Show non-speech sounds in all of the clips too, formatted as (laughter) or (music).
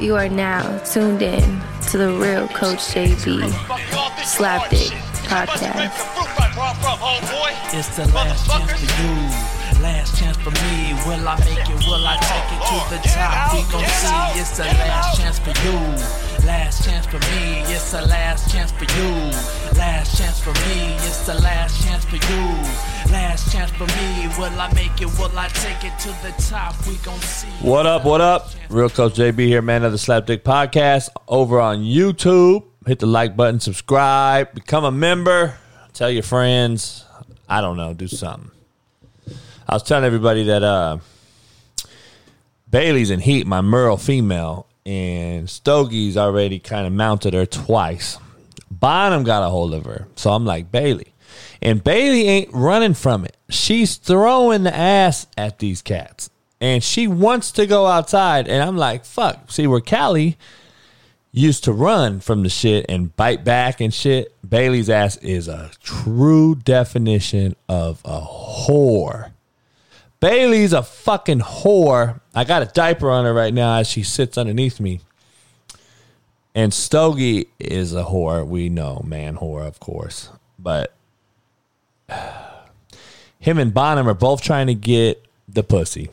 You are now tuned in to the real Coach JB Slapdick podcast. It's the last chance for you, last chance for me. Will I make it? Will I take it to the top? We gon' see. It's the last chance for you, last chance for me. It's the last chance for you, last chance for me. It's the last chance for you, last chance for me. Will I make it? Will I take it to the top? We gon' see. What up? What up? Real Coach JB here, man of the Slapdick Podcast over on YouTube. Hit the like button, subscribe, become a member, tell your friends. I don't know, do something. I was telling everybody that uh, Bailey's in heat, my Merle female, and Stogie's already kind of mounted her twice. Bonham got a hold of her. So I'm like, Bailey. And Bailey ain't running from it. She's throwing the ass at these cats. And she wants to go outside. And I'm like, fuck. See, where Callie used to run from the shit and bite back and shit, Bailey's ass is a true definition of a whore. Bailey's a fucking whore. I got a diaper on her right now as she sits underneath me. And Stogie is a whore. We know, man whore, of course. But (sighs) him and Bonham are both trying to get the pussy.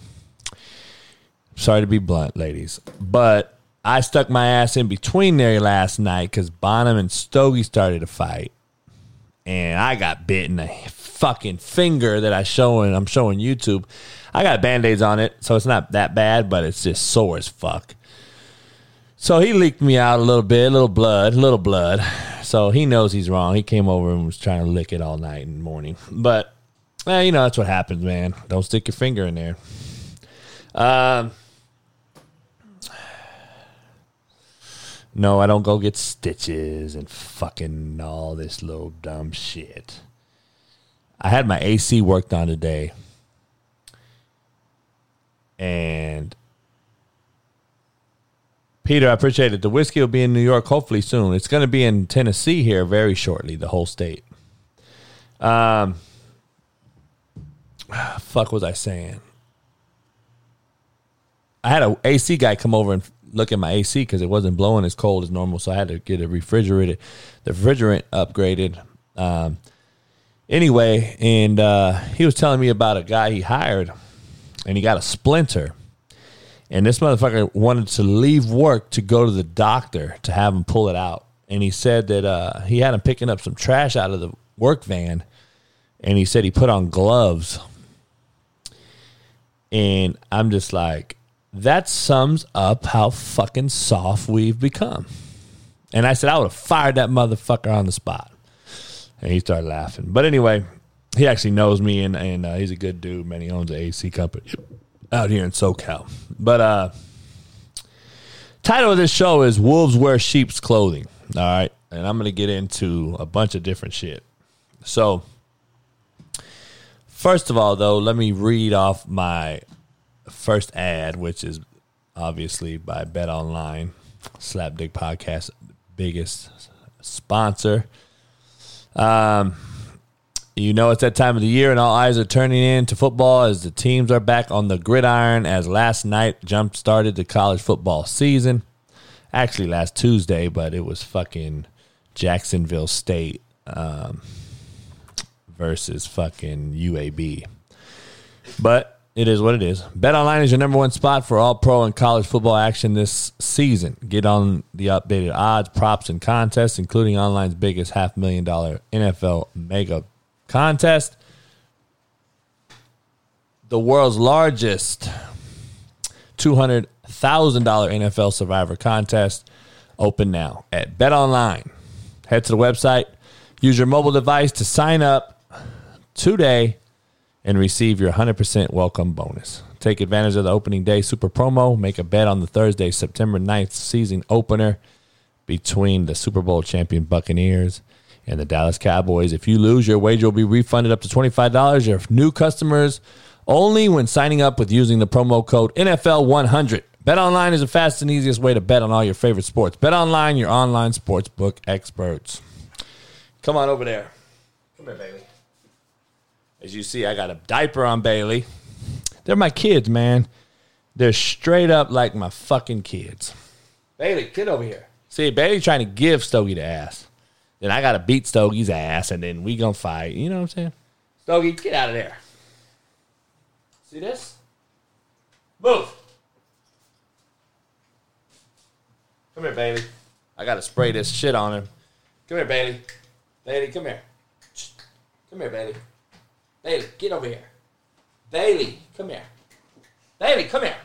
Sorry to be blunt, ladies. But I stuck my ass in between there last night because Bonham and Stogie started a fight. And I got bit in the fucking finger that I showing I'm showing YouTube. I got band-aids on it, so it's not that bad, but it's just sore as fuck. So he leaked me out a little bit, a little blood, a little blood. So he knows he's wrong. He came over and was trying to lick it all night and morning. But eh, you know that's what happens, man. Don't stick your finger in there. Um, no, I don't go get stitches and fucking all this little dumb shit. I had my AC worked on today. And Peter, I appreciate it. The whiskey will be in New York hopefully soon. It's going to be in Tennessee here very shortly, the whole state. Um, (sighs) fuck was I saying? I had a AC guy come over and look at my AC because it wasn't blowing as cold as normal, so I had to get a refrigerated, the refrigerant upgraded. Um, anyway, and uh, he was telling me about a guy he hired, and he got a splinter. And this motherfucker wanted to leave work to go to the doctor to have him pull it out. And he said that uh, he had him picking up some trash out of the work van. And he said he put on gloves. And I'm just like, that sums up how fucking soft we've become. And I said, I would have fired that motherfucker on the spot. And he started laughing. But anyway, he actually knows me and, and uh, he's a good dude, man. He owns an AC company out here in SoCal. But uh title of this show is Wolves Wear Sheep's Clothing. All right. And I'm gonna get into a bunch of different shit. So first of all though, let me read off my first ad, which is obviously by Bet Online, Slapdick Podcast, biggest sponsor. Um you know it's that time of the year and all eyes are turning in to football as the teams are back on the gridiron as last night jump started the college football season. Actually last Tuesday, but it was fucking Jacksonville State um, versus fucking UAB. But it is what it is. Bet online is your number one spot for all pro and college football action this season. Get on the updated odds, props, and contests, including online's biggest half million dollar NFL mega contest. The world's largest $200,000 NFL Survivor contest open now at Bet Online. Head to the website, use your mobile device to sign up today and receive your 100% welcome bonus. Take advantage of the opening day super promo. Make a bet on the Thursday, September 9th season opener between the Super Bowl champion Buccaneers and the Dallas Cowboys. If you lose, your wager will be refunded up to $25. Your new customers only when signing up with using the promo code NFL100. Bet online is the fastest and easiest way to bet on all your favorite sports. Bet online, your online sports book experts. Come on over there. Come here, Bailey. As you see, I got a diaper on Bailey. They're my kids, man. They're straight up like my fucking kids. Bailey, get over here. See, Bailey trying to give Stogie the ass. Then I gotta beat Stogie's ass, and then we gonna fight. You know what I'm saying? Stogie, get out of there. See this? Move. Come here, Bailey. I gotta spray this shit on him. Come here, Bailey. Bailey, come here. Come here, Bailey. Bailey, get over here. Bailey, come here. Bailey, come here.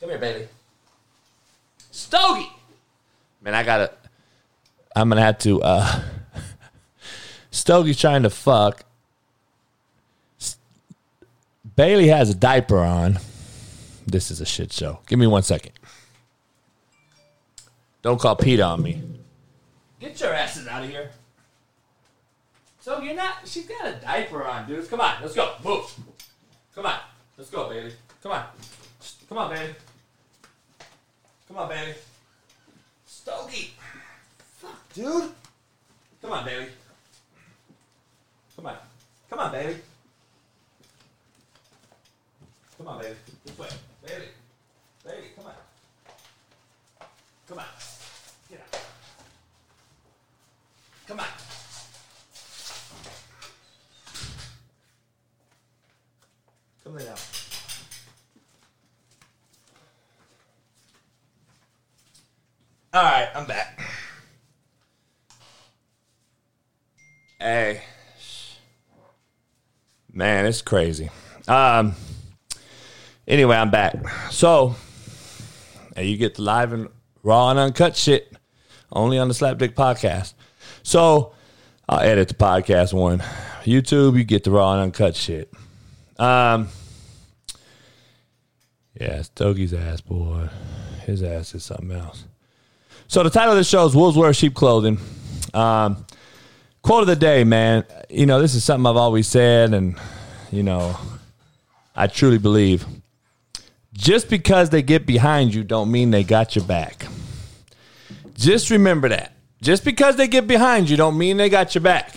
Come here, Bailey. Stogie. Man, I gotta. I'm gonna have to. uh (laughs) Stogie's trying to fuck. Bailey has a diaper on. This is a shit show. Give me one second. Don't call Pete on me. Get your asses out of here. So you're not. She's got a diaper on, dude. Come on, let's go. Move. Come on, let's go, baby. Come on. Come on, baby. Come on, baby. Stogie. Fuck, dude. Come on, baby. Come on. Come on, baby. Come on, baby. This way. Baby. Baby, come on. Come on. Get out. Come on. Come lay down. All right, I'm back. Hey. Man, it's crazy. Um anyway, I'm back. So, hey, you get the live and raw and uncut shit only on the Slapdick podcast. So, I'll edit the podcast one. YouTube, you get the raw and uncut shit. Um, yeah, Stogie's ass, boy. His ass is something else. So the title of the show is Wolves Wear Sheep Clothing. Um, quote of the day, man. You know, this is something I've always said, and, you know, I truly believe. Just because they get behind you don't mean they got your back. Just remember that. Just because they get behind you don't mean they got your back.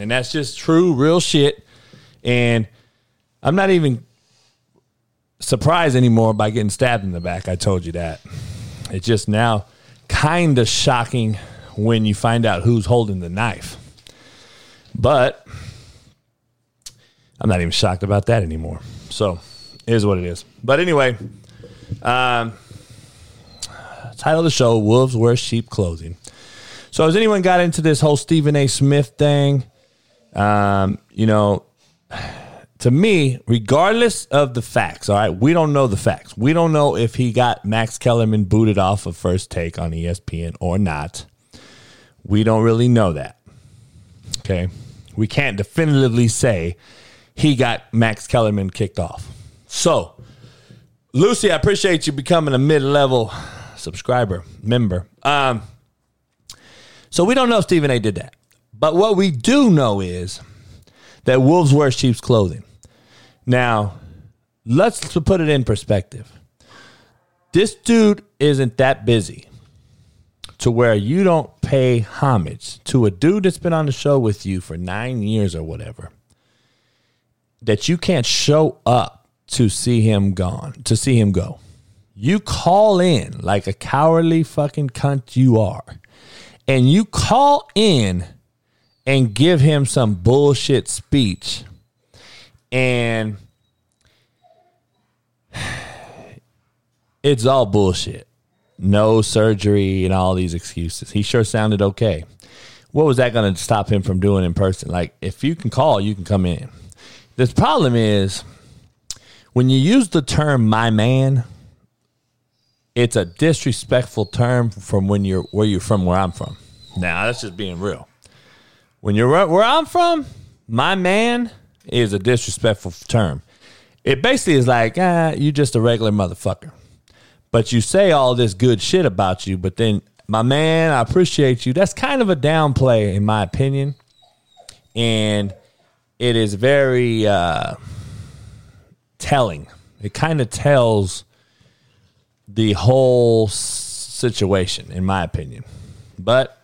And that's just true, real shit. And I'm not even surprised anymore by getting stabbed in the back. I told you that. It's just now kind of shocking when you find out who's holding the knife. But I'm not even shocked about that anymore. So, it is what it is. But anyway, um, title of the show Wolves Wear Sheep Clothing. So, has anyone got into this whole Stephen A. Smith thing? Um, you know, to me, regardless of the facts, all right, we don't know the facts. We don't know if he got Max Kellerman booted off of first take on ESPN or not. We don't really know that. Okay. We can't definitively say he got Max Kellerman kicked off. So, Lucy, I appreciate you becoming a mid level subscriber, member. Um, so, we don't know if Stephen A did that. But what we do know is that wolves wear sheep's clothing. Now, let's put it in perspective. This dude isn't that busy to where you don't pay homage to a dude that's been on the show with you for nine years or whatever, that you can't show up to see him gone, to see him go. You call in like a cowardly fucking cunt you are, and you call in and give him some bullshit speech and it's all bullshit. No surgery and all these excuses. He sure sounded okay. What was that going to stop him from doing in person? Like, if you can call, you can come in. The problem is when you use the term "my man," it's a disrespectful term from when you're where you're from, where I'm from. Now that's just being real. When you're where I'm from, my man is a disrespectful term. It basically is like, ah, you're just a regular motherfucker. But you say all this good shit about you, but then, my man, I appreciate you. That's kind of a downplay, in my opinion. And it is very uh, telling. It kind of tells the whole situation, in my opinion. But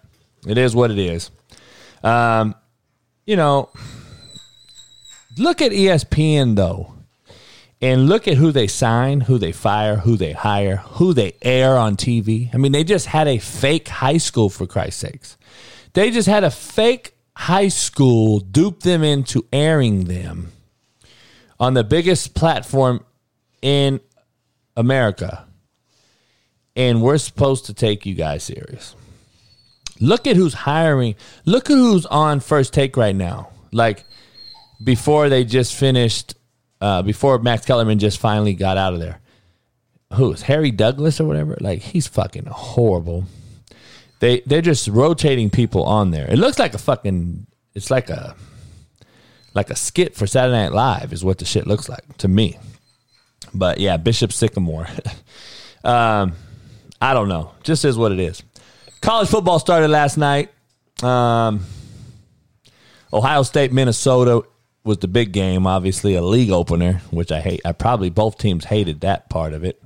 it is what it is. Um, you know, look at ESPN though. and look at who they sign, who they fire, who they hire, who they air on TV. I mean, they just had a fake high school for Christ's sakes. They just had a fake high school dupe them into airing them on the biggest platform in America. And we're supposed to take you guys serious. Look at who's hiring. Look at who's on first take right now. Like before they just finished uh, before Max Kellerman just finally got out of there. Who's Harry Douglas or whatever? Like he's fucking horrible. They they're just rotating people on there. It looks like a fucking. It's like a like a skit for Saturday Night Live is what the shit looks like to me. But yeah, Bishop Sycamore. (laughs) um, I don't know. Just is what it is. College football started last night. Um, Ohio State, Minnesota was the big game, obviously a league opener, which I hate. I probably both teams hated that part of it.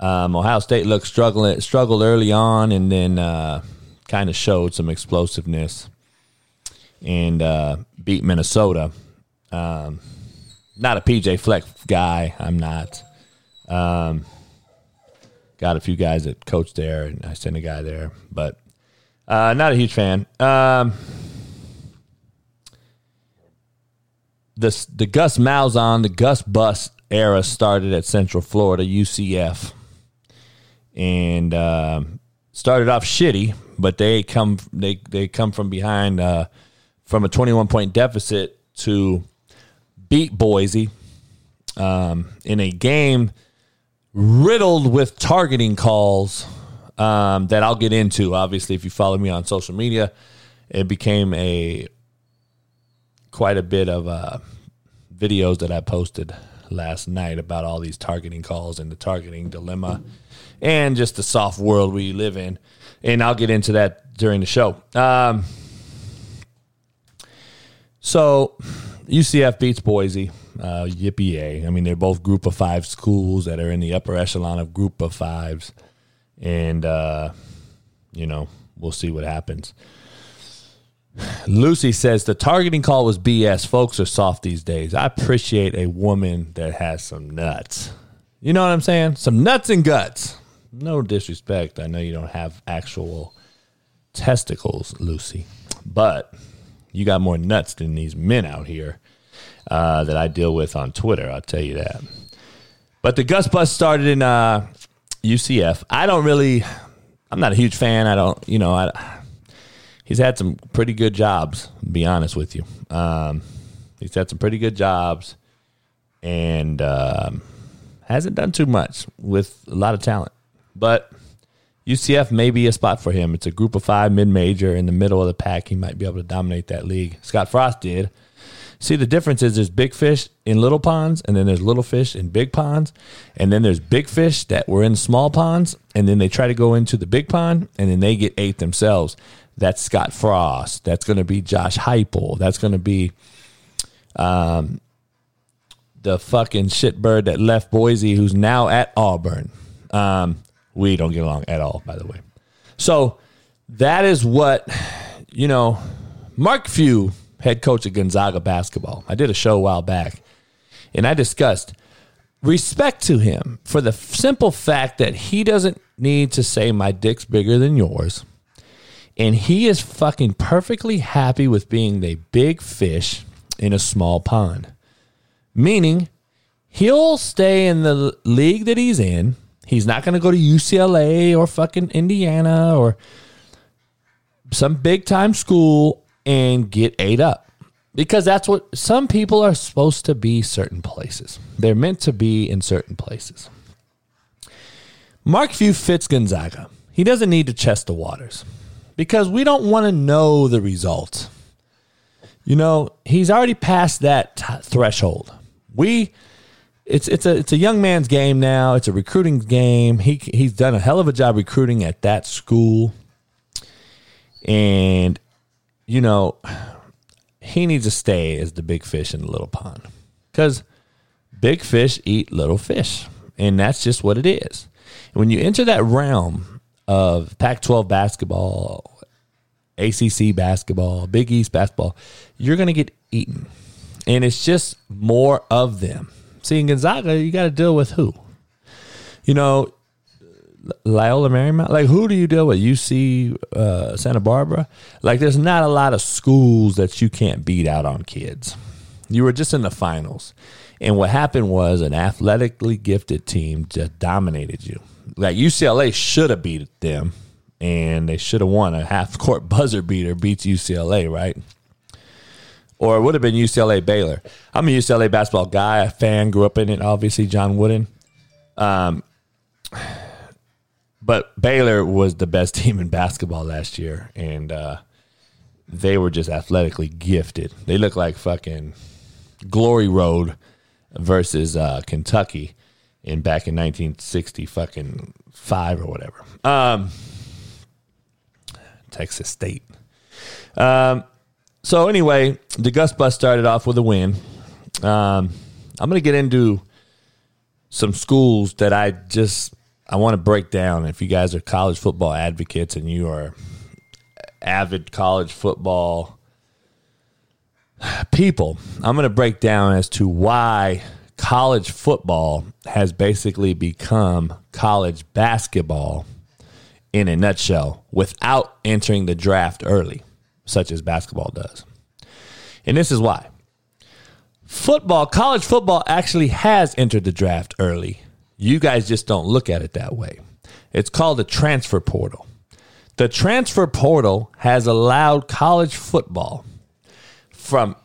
Um, Ohio State looked struggling, struggled early on, and then uh, kind of showed some explosiveness and uh, beat Minnesota. Um, not a PJ Fleck guy. I'm not. Um, got a few guys that coach there, and I sent a guy there, but uh, not a huge fan. Um, the the Gus Malzahn, the Gus Bus era started at Central Florida UCF, and uh, started off shitty, but they come they they come from behind uh, from a twenty one point deficit to beat Boise um, in a game riddled with targeting calls um, that I'll get into. Obviously, if you follow me on social media, it became a quite a bit of uh, videos that I posted last night about all these targeting calls and the targeting dilemma and just the soft world we live in. And I'll get into that during the show. Um, so UCF beats Boise. Uh, yippee. I mean, they're both group of five schools that are in the upper echelon of group of fives. And, uh, you know, we'll see what happens. Lucy says the targeting call was BS. Folks are soft these days. I appreciate a woman that has some nuts. You know what I'm saying? Some nuts and guts. No disrespect. I know you don't have actual testicles, Lucy, but you got more nuts than these men out here uh, that I deal with on Twitter. I'll tell you that. But the Gus Bus started in uh, UCF. I don't really. I'm not a huge fan. I don't. You know. I he's had some pretty good jobs. be honest with you, um, he's had some pretty good jobs, and um, hasn't done too much with a lot of talent. But UCF may be a spot for him. It's a group of five mid major in the middle of the pack. He might be able to dominate that league. Scott Frost did. See, the difference is there's big fish in little ponds, and then there's little fish in big ponds, and then there's big fish that were in small ponds, and then they try to go into the big pond, and then they get ate themselves. That's Scott Frost. That's going to be Josh Heupel. That's going to be um, the fucking shitbird that left Boise, who's now at Auburn. Um, we don't get along at all, by the way. So that is what you know. Mark Few, head coach of Gonzaga basketball. I did a show a while back, and I discussed respect to him for the simple fact that he doesn't need to say my dick's bigger than yours and he is fucking perfectly happy with being the big fish in a small pond. Meaning, he'll stay in the league that he's in. He's not going to go to UCLA or fucking Indiana or some big time school and get ate up. Because that's what some people are supposed to be certain places. They're meant to be in certain places. Mark Few fits Gonzaga. He doesn't need to chest the waters because we don't want to know the result. You know, he's already past that t- threshold. We it's it's a it's a young man's game now. It's a recruiting game. He he's done a hell of a job recruiting at that school. And you know, he needs to stay as the big fish in the little pond. Cuz big fish eat little fish, and that's just what it is. When you enter that realm of Pac 12 basketball, ACC basketball, Big East basketball, you're going to get eaten. And it's just more of them. See, in Gonzaga, you got to deal with who? You know, Loyola Marymount. Like, who do you deal with? UC uh, Santa Barbara. Like, there's not a lot of schools that you can't beat out on kids. You were just in the finals, and what happened was an athletically gifted team just dominated you. Like UCLA should have beat them, and they should have won a half court (laughs) buzzer beater beats UCLA, right? Or it would have been UCLA Baylor. I'm a UCLA basketball guy, a fan, grew up in it. Obviously, John Wooden. Um, but Baylor was the best (laughs) team in basketball last year, and uh, they were just athletically gifted. They look like fucking Glory Road versus uh, Kentucky in back in 1960 fucking five or whatever. Um, Texas State. Um, so anyway, the Gus Bus started off with a win. Um, I'm going to get into some schools that I just I want to break down. If you guys are college football advocates and you are avid college football people, I'm going to break down as to why college football has basically become college basketball in a nutshell without entering the draft early, such as basketball does. And this is why. Football, college football actually has entered the draft early. You guys just don't look at it that way. It's called the transfer portal. The transfer portal has allowed college football from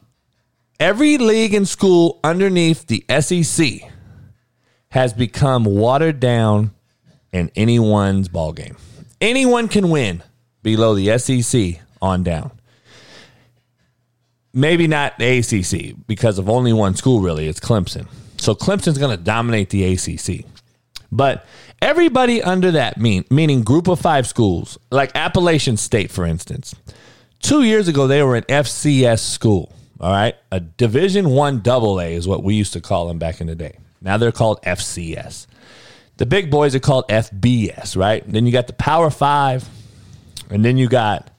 every league and school underneath the SEC has become watered down in anyone's ball game. Anyone can win below the SEC on down. Maybe not the ACC because of only one school really, it's Clemson. So Clemson's going to dominate the ACC. But everybody under that mean meaning group of 5 schools, like Appalachian State for instance. 2 years ago they were an FCS school. All right. A Division One Double A is what we used to call them back in the day. Now they're called FCS. The big boys are called FBS, right? Then you got the Power Five, and then you got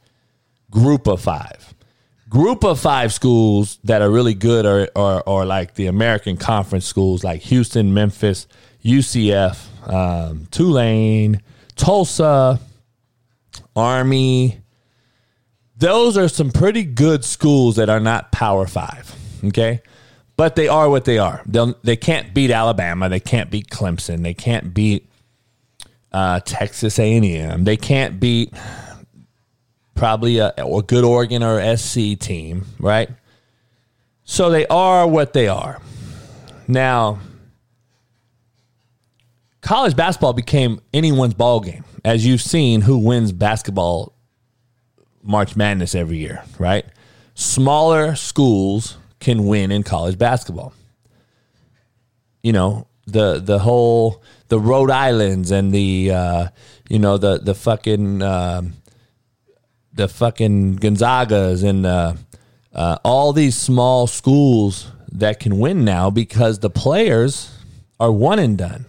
Group of Five. Group of five schools that are really good are, are, are like the American Conference schools like Houston, Memphis, UCF, um, Tulane, Tulsa, Army, those are some pretty good schools that are not Power Five. Okay. But they are what they are. They'll, they can't beat Alabama. They can't beat Clemson. They can't beat uh, Texas A&M. They can't beat probably a, a good Oregon or SC team, right? So they are what they are. Now, college basketball became anyone's ball game. As you've seen, who wins basketball March Madness every year, right? Smaller schools can win in college basketball. You know, the the whole the Rhode Islands and the uh, you know the the fucking uh, the fucking Gonzagas and uh, uh, all these small schools that can win now because the players are one and done,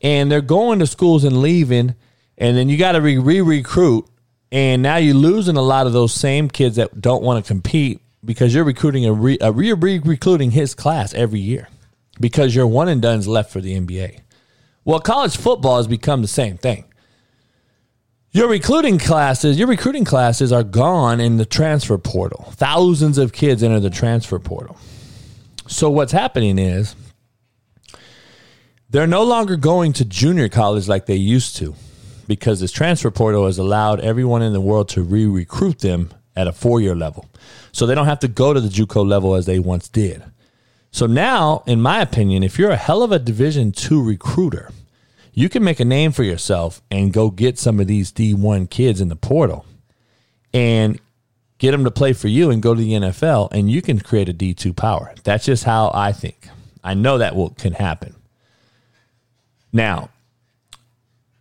and they're going to schools and leaving, and then you got to re recruit and now you're losing a lot of those same kids that don't want to compete because you're recruiting a re, a re, re recruiting his class every year because your one and done's left for the NBA. Well, college football has become the same thing. Your recruiting classes, your recruiting classes are gone in the transfer portal. Thousands of kids enter the transfer portal. So what's happening is they're no longer going to junior college like they used to because this transfer portal has allowed everyone in the world to re recruit them at a four year level. So they don't have to go to the JUCO level as they once did. So now, in my opinion, if you're a hell of a Division two recruiter, you can make a name for yourself and go get some of these D1 kids in the portal and get them to play for you and go to the NFL, and you can create a D2 power. That's just how I think. I know that will, can happen. Now,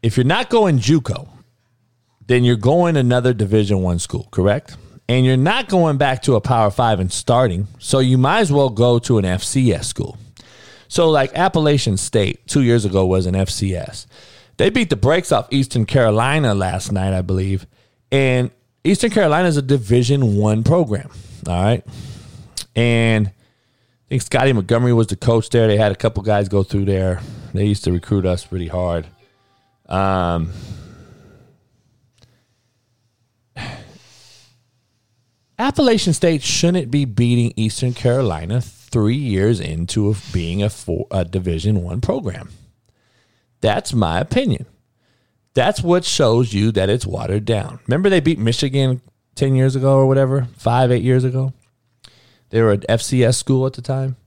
if you're not going JUCO, then you're going another Division One school, correct? And you're not going back to a Power Five and starting, so you might as well go to an FCS school. So, like Appalachian State two years ago was an FCS. They beat the brakes off Eastern Carolina last night, I believe, and Eastern Carolina is a Division One program. All right, and I think Scottie Montgomery was the coach there. They had a couple guys go through there. They used to recruit us pretty hard. Um, Appalachian State shouldn't be beating Eastern Carolina three years into being a, four, a Division One program. That's my opinion. That's what shows you that it's watered down. Remember they beat Michigan ten years ago or whatever, five eight years ago. They were an FCS school at the time.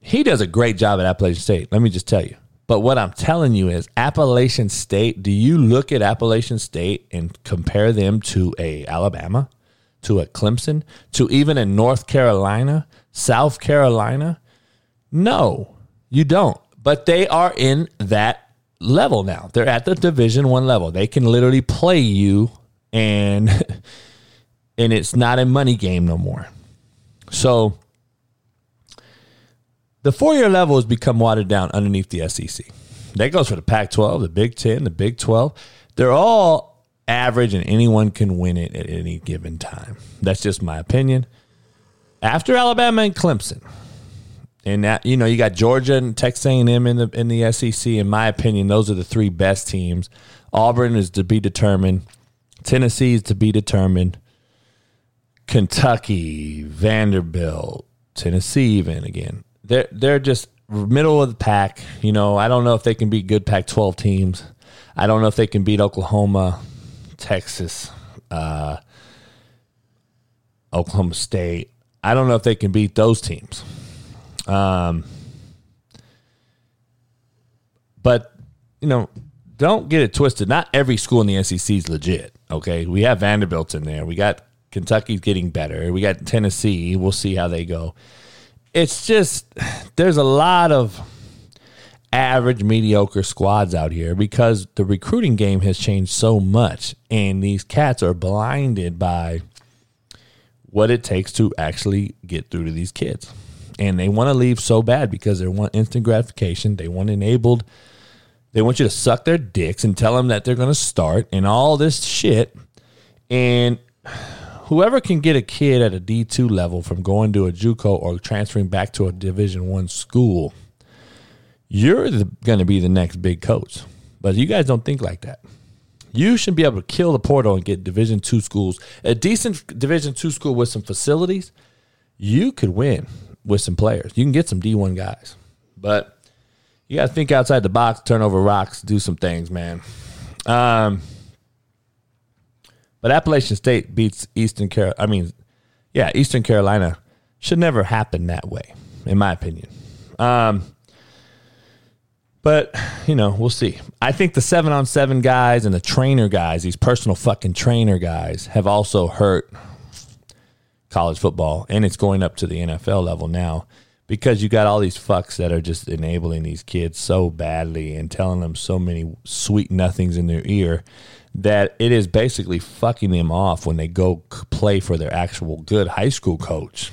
He does a great job at Appalachian State. Let me just tell you. But what I'm telling you is Appalachian State, do you look at Appalachian State and compare them to a Alabama, to a Clemson, to even a North Carolina, South Carolina? No, you don't. But they are in that level now. They're at the Division 1 level. They can literally play you and (laughs) and it's not a money game no more. So the four year level has become watered down underneath the SEC. That goes for the Pac 12, the Big 10, the Big 12. They're all average and anyone can win it at any given time. That's just my opinion. After Alabama and Clemson, and that you know you got Georgia and Texas A&M in the in the SEC. In my opinion, those are the three best teams. Auburn is to be determined. Tennessee is to be determined. Kentucky, Vanderbilt, Tennessee, even again they're they're just middle of the pack. You know, I don't know if they can beat good Pac-12 teams. I don't know if they can beat Oklahoma, Texas, uh, Oklahoma State. I don't know if they can beat those teams. Um, but you know, don't get it twisted. Not every school in the SEC is legit. Okay, we have Vanderbilt in there. We got Kentucky's getting better. We got Tennessee. We'll see how they go it's just there's a lot of average mediocre squads out here because the recruiting game has changed so much and these cats are blinded by what it takes to actually get through to these kids. And they want to leave so bad because they want instant gratification. They want enabled. They want you to suck their dicks and tell them that they're going to start and all this shit. And whoever can get a kid at a D2 level from going to a JUCO or transferring back to a Division 1 school, you're going to be the next big coach. But you guys don't think like that. You should be able to kill the portal and get Division 2 schools, a decent Division 2 school with some facilities. You could win with some players. You can get some D1 guys. But you got to think outside the box, turn over rocks, do some things, man. Um, but Appalachian State beats Eastern Carolina. I mean, yeah, Eastern Carolina should never happen that way, in my opinion. Um, but you know, we'll see. I think the seven on seven guys and the trainer guys, these personal fucking trainer guys, have also hurt college football, and it's going up to the NFL level now because you got all these fucks that are just enabling these kids so badly and telling them so many sweet nothings in their ear that it is basically fucking them off when they go play for their actual good high school coach.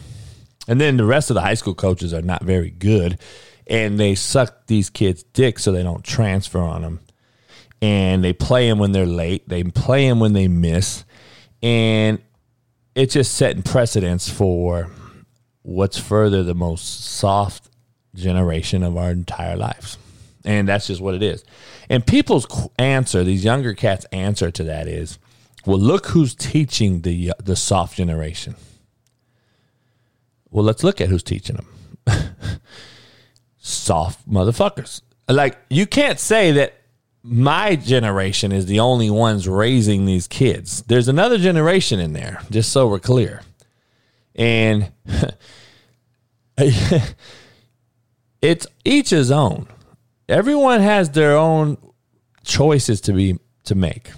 And then the rest of the high school coaches are not very good and they suck these kids' dick so they don't transfer on them. And they play them when they're late, they play them when they miss. And it's just setting precedents for what's further the most soft generation of our entire lives. And that's just what it is. And people's answer, these younger cats' answer to that is, well, look who's teaching the uh, the soft generation. Well, let's look at who's teaching them. (laughs) soft motherfuckers. Like you can't say that my generation is the only ones raising these kids. There's another generation in there, just so we're clear. And (laughs) it's each his own everyone has their own choices to be to make.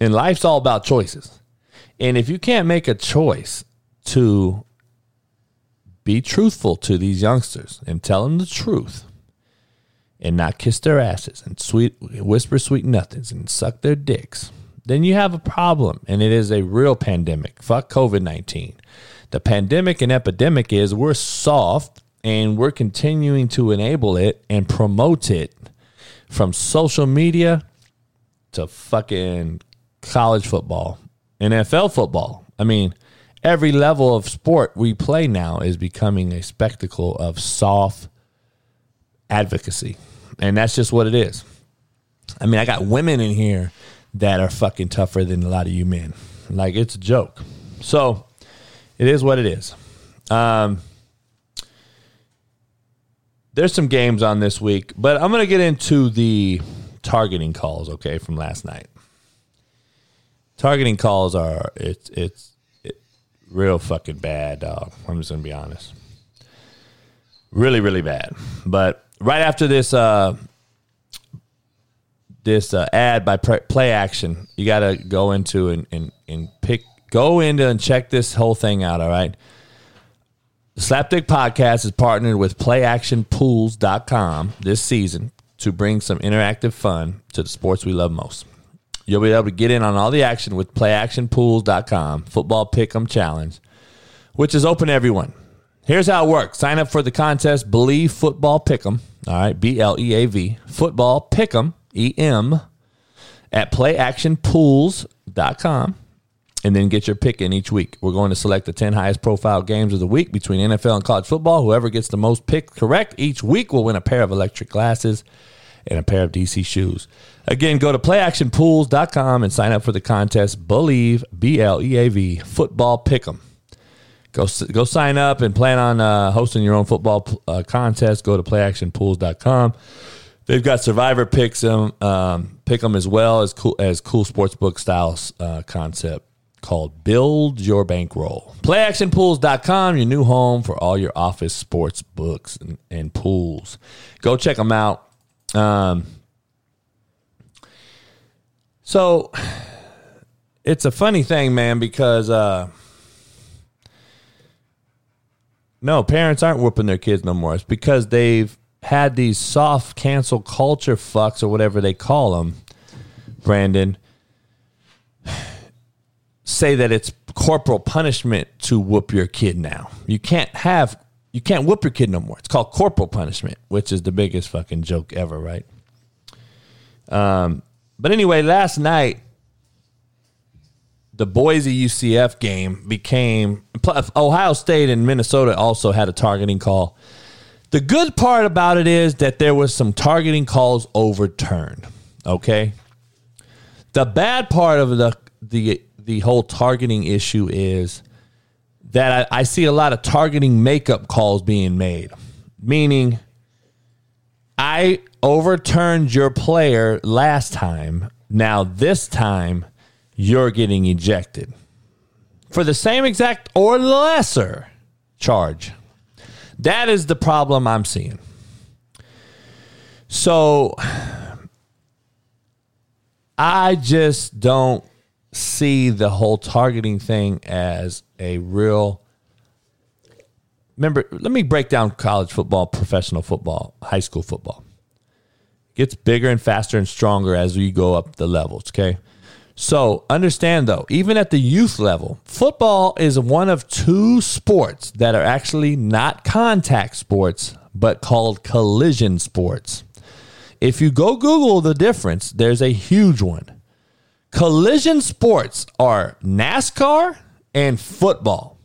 And life's all about choices. And if you can't make a choice to be truthful to these youngsters and tell them the truth and not kiss their asses and sweet whisper sweet nothings and suck their dicks, then you have a problem and it is a real pandemic. Fuck COVID 19. The pandemic and epidemic is we're soft and we're continuing to enable it and promote it from social media to fucking college football, NFL football. I mean, every level of sport we play now is becoming a spectacle of soft advocacy. And that's just what it is. I mean, I got women in here that are fucking tougher than a lot of you men. Like it's a joke. So it is what it is. Um, there's some games on this week, but I'm going to get into the targeting calls, okay, from last night. Targeting calls are it's it's it, real fucking bad, dog. I'm just going to be honest. Really, really bad. But right after this uh, this uh, ad by Play Action, you got to go into and, and, and pick, go into and check this whole thing out. All right. The Slapdick Podcast is partnered with PlayActionPools.com this season to bring some interactive fun to the sports we love most. You'll be able to get in on all the action with PlayActionPools.com Football Pick'em Challenge, which is open to everyone. Here's how it works: sign up for the contest, Bleav Football Pick'em. All right, B L E A V Football Pick'em E-M, at playactionpools.com and then get your pick in each week. We're going to select the 10 highest profile games of the week between NFL and college football. Whoever gets the most picks correct each week will win a pair of electric glasses and a pair of DC shoes. Again, go to playactionpools.com and sign up for the contest Bleav, B L E A V, football pick'em. Go, go sign up and plan on uh, hosting your own football uh, contest. Go to playactionpools.com. They've got Survivor picks them, um, pick them as well as cool as cool sportsbook styles uh, concept called Build Your Bankroll. PlayActionPools.com, your new home for all your office sports books and, and pools. Go check them out. Um, so it's a funny thing, man, because uh, no, parents aren't whooping their kids no more. It's because they've had these soft cancel culture fucks or whatever they call them, Brandon, say that it's corporal punishment to whoop your kid now. You can't have you can't whoop your kid no more. It's called corporal punishment, which is the biggest fucking joke ever, right? Um, but anyway, last night the Boise UCF game became Ohio State and Minnesota also had a targeting call the good part about it is that there was some targeting calls overturned. Okay. The bad part of the the the whole targeting issue is that I, I see a lot of targeting makeup calls being made, meaning I overturned your player last time. Now this time you're getting ejected for the same exact or lesser charge. That is the problem I'm seeing. So I just don't see the whole targeting thing as a real remember let me break down college football professional football high school football it gets bigger and faster and stronger as we go up the levels okay so understand though, even at the youth level, football is one of two sports that are actually not contact sports, but called collision sports. If you go Google the difference, there's a huge one. Collision sports are NASCAR and football.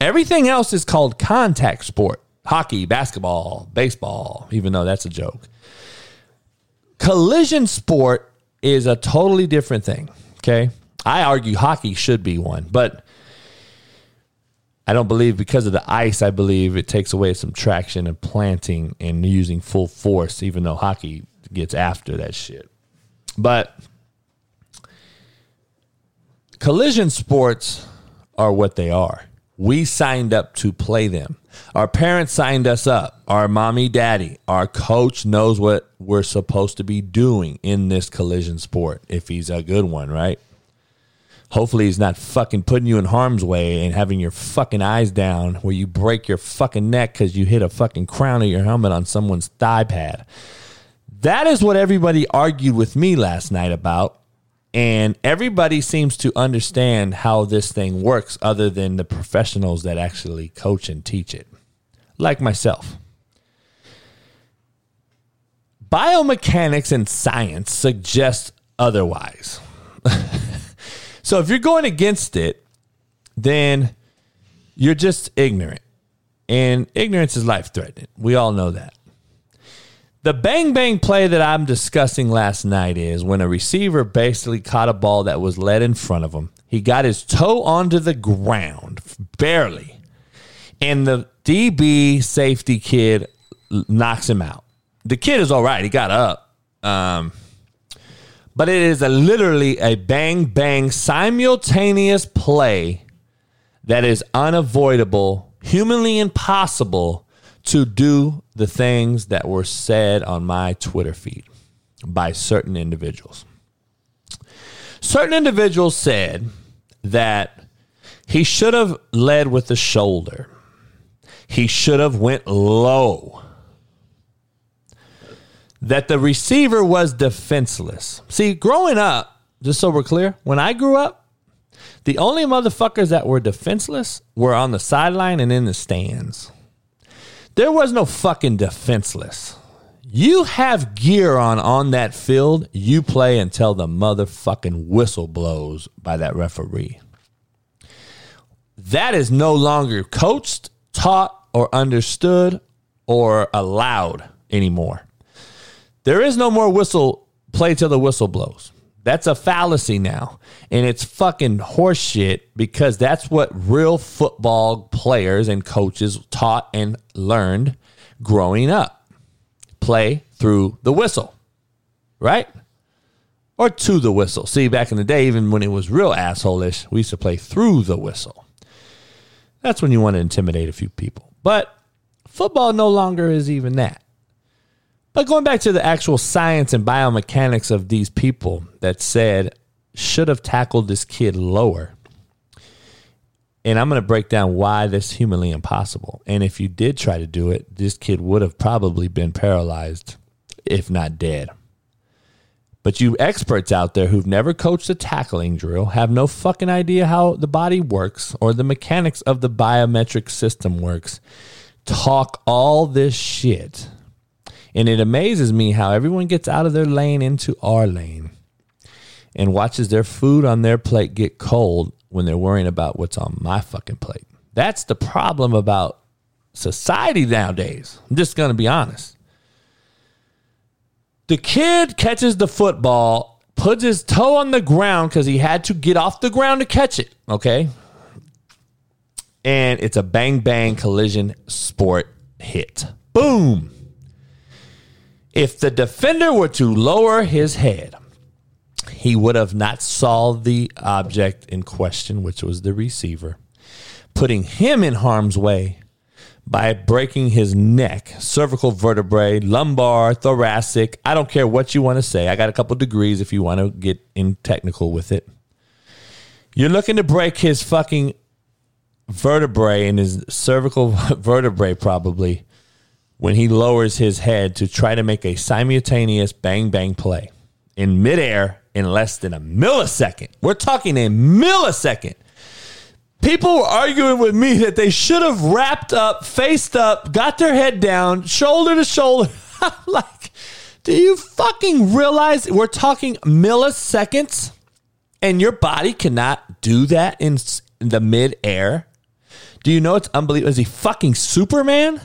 Everything else is called contact sport hockey, basketball, baseball, even though that's a joke. Collision sport is a totally different thing. Okay. I argue hockey should be one, but I don't believe because of the ice, I believe it takes away some traction and planting and using full force, even though hockey gets after that shit. But collision sports are what they are. We signed up to play them. Our parents signed us up. Our mommy, daddy, our coach knows what we're supposed to be doing in this collision sport if he's a good one, right? Hopefully, he's not fucking putting you in harm's way and having your fucking eyes down where you break your fucking neck because you hit a fucking crown of your helmet on someone's thigh pad. That is what everybody argued with me last night about. And everybody seems to understand how this thing works other than the professionals that actually coach and teach it like myself. Biomechanics and science suggest otherwise. (laughs) so if you're going against it, then You're just ignorant. And ignorance is life threatening. We all know that. The bang bang play that I'm discussing last night is when a receiver basically caught a ball that was led in front of him. He got his toe onto the ground, barely. And the DB safety kid knocks him out. The kid is all right. He got up. Um, but it is a, literally a bang bang simultaneous play that is unavoidable, humanly impossible to do the things that were said on my Twitter feed by certain individuals. Certain individuals said that he should have led with the shoulder. He should have went low that the receiver was defenseless. See, growing up, just so we're clear, when I grew up, the only motherfuckers that were defenseless were on the sideline and in the stands. There was no fucking defenseless. You have gear on on that field, you play until the motherfucking whistle blows by that referee. That is no longer coached, taught, or understood or allowed anymore. There is no more whistle play till the whistle blows. That's a fallacy now. And it's fucking horseshit because that's what real football players and coaches taught and learned growing up. Play through the whistle, right? Or to the whistle. See, back in the day, even when it was real assholish, we used to play through the whistle. That's when you want to intimidate a few people. But football no longer is even that. But going back to the actual science and biomechanics of these people that said should have tackled this kid lower. And I'm going to break down why this humanly impossible. And if you did try to do it, this kid would have probably been paralyzed, if not dead. But you experts out there who've never coached a tackling drill have no fucking idea how the body works or the mechanics of the biometric system works. Talk all this shit and it amazes me how everyone gets out of their lane into our lane and watches their food on their plate get cold when they're worrying about what's on my fucking plate. That's the problem about society nowadays. I'm just going to be honest. The kid catches the football, puts his toe on the ground because he had to get off the ground to catch it. Okay. And it's a bang bang collision sport hit. Boom. If the defender were to lower his head, he would have not saw the object in question, which was the receiver, putting him in harm's way by breaking his neck, cervical vertebrae, lumbar, thoracic. I don't care what you want to say. I got a couple degrees if you want to get in technical with it. You're looking to break his fucking vertebrae and his cervical (laughs) vertebrae, probably when he lowers his head to try to make a simultaneous bang bang play in midair in less than a millisecond. We're talking a millisecond. People were arguing with me that they should have wrapped up, faced up, got their head down, shoulder to shoulder. (laughs) I'm like, do you fucking realize we're talking milliseconds and your body cannot do that in, in the midair? Do you know it's unbelievable? Is he fucking Superman?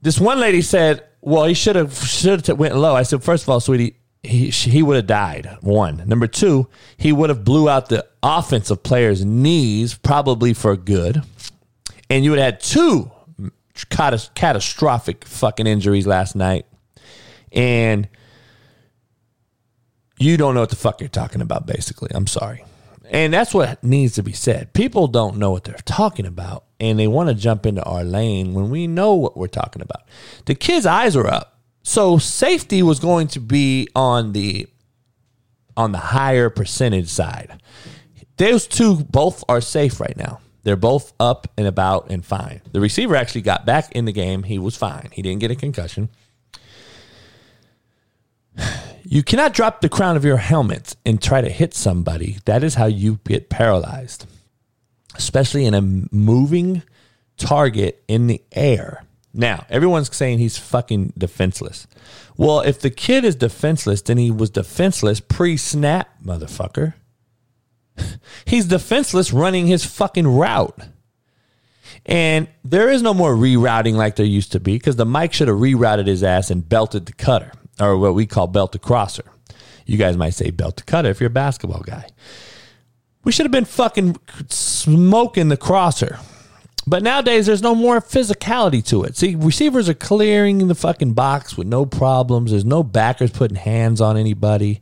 This one lady said, "Well, he should have should have went low." I said, first of all, sweetie, he he would have died. One. Number two, he would have blew out the offensive player's knees probably for good, and you would have had two catastrophic fucking injuries last night, and you don't know what the fuck you're talking about. Basically, I'm sorry. And that's what needs to be said. People don't know what they're talking about and they want to jump into our lane when we know what we're talking about. The kids' eyes are up. So safety was going to be on the on the higher percentage side. Those two both are safe right now. They're both up and about and fine. The receiver actually got back in the game. He was fine. He didn't get a concussion. You cannot drop the crown of your helmet and try to hit somebody. That is how you get paralyzed, especially in a moving target in the air. Now, everyone's saying he's fucking defenseless. Well, if the kid is defenseless, then he was defenseless pre snap, motherfucker. (laughs) He's defenseless running his fucking route. And there is no more rerouting like there used to be because the Mike should have rerouted his ass and belted the cutter, or what we call belt the crosser. You guys might say belt the cutter if you're a basketball guy. We should have been fucking smoking the crosser. But nowadays, there's no more physicality to it. See, receivers are clearing the fucking box with no problems. There's no backers putting hands on anybody.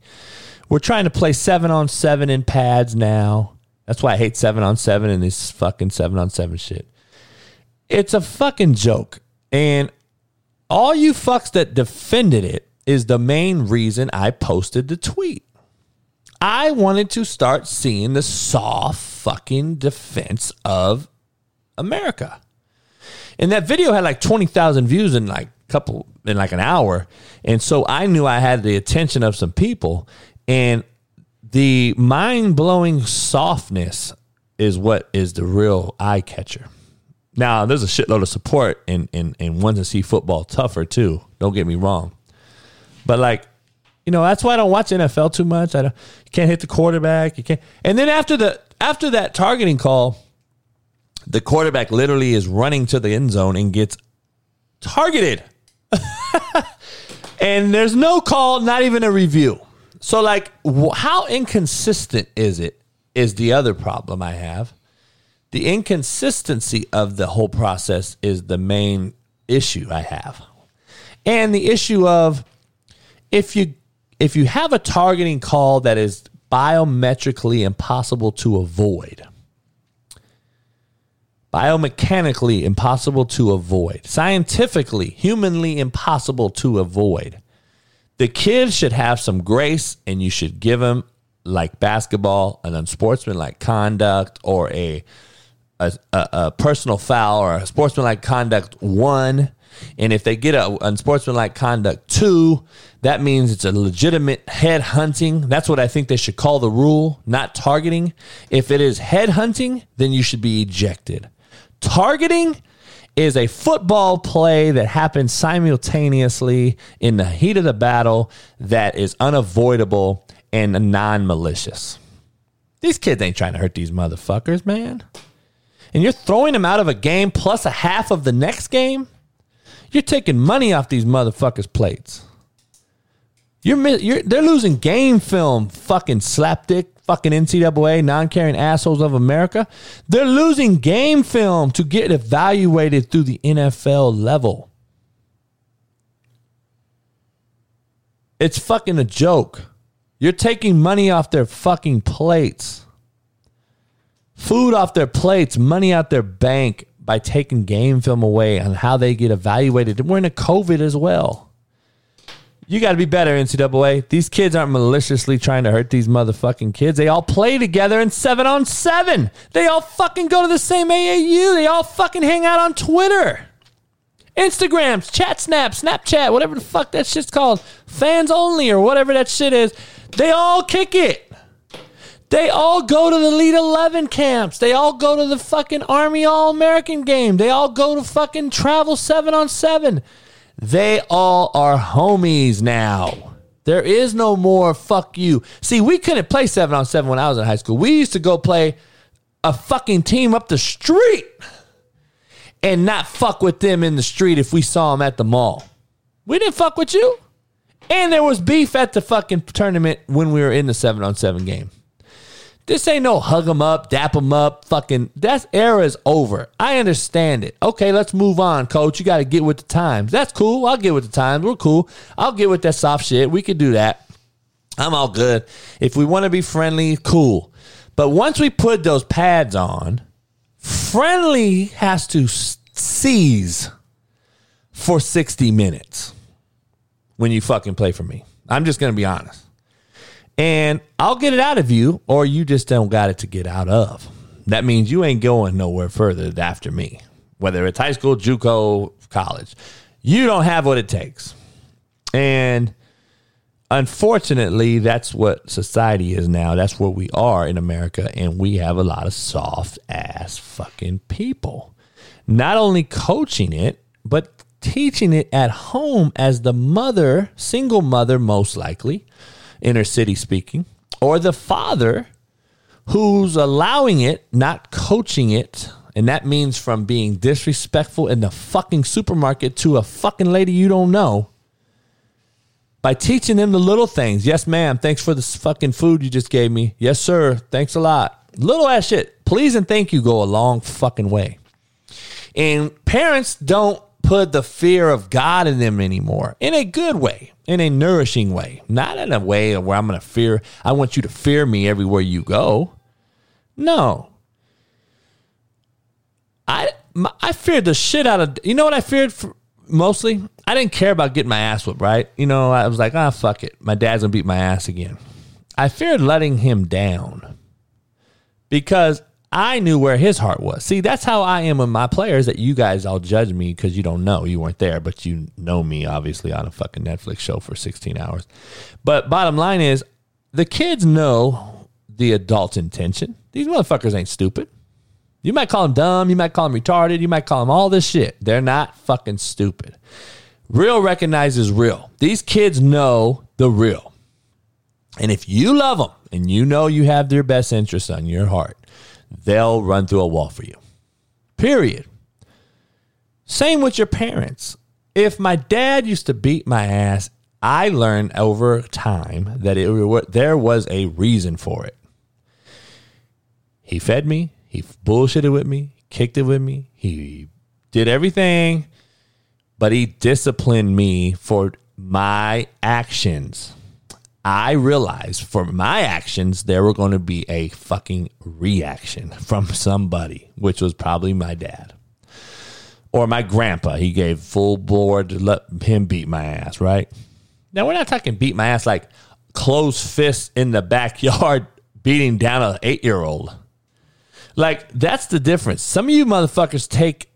We're trying to play seven on seven in pads now. That's why I hate seven on seven and this fucking seven on seven shit. It's a fucking joke. And all you fucks that defended it is the main reason I posted the tweet. I wanted to start seeing the soft fucking defense of America. And that video had like 20,000 views in like couple in like an hour. And so I knew I had the attention of some people and the mind-blowing softness is what is the real eye catcher. Now, there's a shitload of support and and and want to see football tougher too. Don't get me wrong. But like you know, that's why I don't watch NFL too much. I don't, you can't hit the quarterback. You can't. And then after the after that targeting call, the quarterback literally is running to the end zone and gets targeted. (laughs) and there's no call, not even a review. So like how inconsistent is it is the other problem I have. The inconsistency of the whole process is the main issue I have. And the issue of if you if you have a targeting call that is biometrically impossible to avoid, biomechanically impossible to avoid, scientifically, humanly impossible to avoid, the kids should have some grace and you should give them, like basketball, an unsportsmanlike conduct or a, a, a, a personal foul or a sportsmanlike conduct one and if they get a unsportsmanlike conduct two, that means it's a legitimate head hunting. That's what I think they should call the rule, not targeting. If it is head hunting, then you should be ejected. Targeting is a football play that happens simultaneously in the heat of the battle that is unavoidable and non malicious. These kids ain't trying to hurt these motherfuckers, man. And you're throwing them out of a game plus a half of the next game? You're taking money off these motherfuckers' plates. You're, you're they're losing game film, fucking slapdick, fucking NCAA, non-caring assholes of America. They're losing game film to get evaluated through the NFL level. It's fucking a joke. You're taking money off their fucking plates. Food off their plates, money out their bank, by taking game film away on how they get evaluated. We're in a COVID as well. You got to be better, NCAA. These kids aren't maliciously trying to hurt these motherfucking kids. They all play together in seven on seven. They all fucking go to the same AAU. They all fucking hang out on Twitter, Instagrams, Chat Snap, Snapchat, whatever the fuck that shit's called, fans only or whatever that shit is. They all kick it. They all go to the Elite 11 camps. They all go to the fucking Army All American game. They all go to fucking travel seven on seven. They all are homies now. There is no more fuck you. See, we couldn't play seven on seven when I was in high school. We used to go play a fucking team up the street and not fuck with them in the street if we saw them at the mall. We didn't fuck with you. And there was beef at the fucking tournament when we were in the seven on seven game. This ain't no hug them up, dap them up, fucking. That era is over. I understand it. Okay, let's move on, coach. You got to get with the times. That's cool. I'll get with the times. We're cool. I'll get with that soft shit. We could do that. I'm all good. If we want to be friendly, cool. But once we put those pads on, friendly has to seize for 60 minutes when you fucking play for me. I'm just going to be honest and I'll get it out of you, or you just don't got it to get out of. That means you ain't going nowhere further after me, whether it's high school, JUCO, college. You don't have what it takes. And unfortunately, that's what society is now. That's where we are in America. And we have a lot of soft ass fucking people. Not only coaching it, but teaching it at home as the mother, single mother, most likely inner city speaking, or the father who's allowing it, not coaching it. And that means from being disrespectful in the fucking supermarket to a fucking lady you don't know by teaching them the little things. Yes, ma'am. Thanks for the fucking food you just gave me. Yes, sir. Thanks a lot. Little ass shit. Please and thank you go a long fucking way. And parents don't put the fear of God in them anymore in a good way, in a nourishing way, not in a way where I'm going to fear, I want you to fear me everywhere you go. No. I, my, I feared the shit out of, you know what I feared for, mostly? I didn't care about getting my ass whipped, right? You know, I was like, ah, fuck it. My dad's going to beat my ass again. I feared letting him down because I knew where his heart was. See, that's how I am with my players. That you guys all judge me because you don't know, you weren't there, but you know me obviously on a fucking Netflix show for 16 hours. But bottom line is, the kids know the adult intention. These motherfuckers ain't stupid. You might call them dumb, you might call them retarded, you might call them all this shit. They're not fucking stupid. Real recognizes real. These kids know the real. And if you love them and you know you have their best interests on your heart, they'll run through a wall for you. Period. Same with your parents. If my dad used to beat my ass, I learned over time that it there was a reason for it. He fed me, he bullshitted with me, kicked it with me, he did everything, but he disciplined me for my actions. I realized for my actions, there were going to be a fucking reaction from somebody, which was probably my dad or my grandpa. He gave full board to let him beat my ass, right? Now, we're not talking beat my ass like closed fists in the backyard (laughs) beating down an eight year old. Like, that's the difference. Some of you motherfuckers take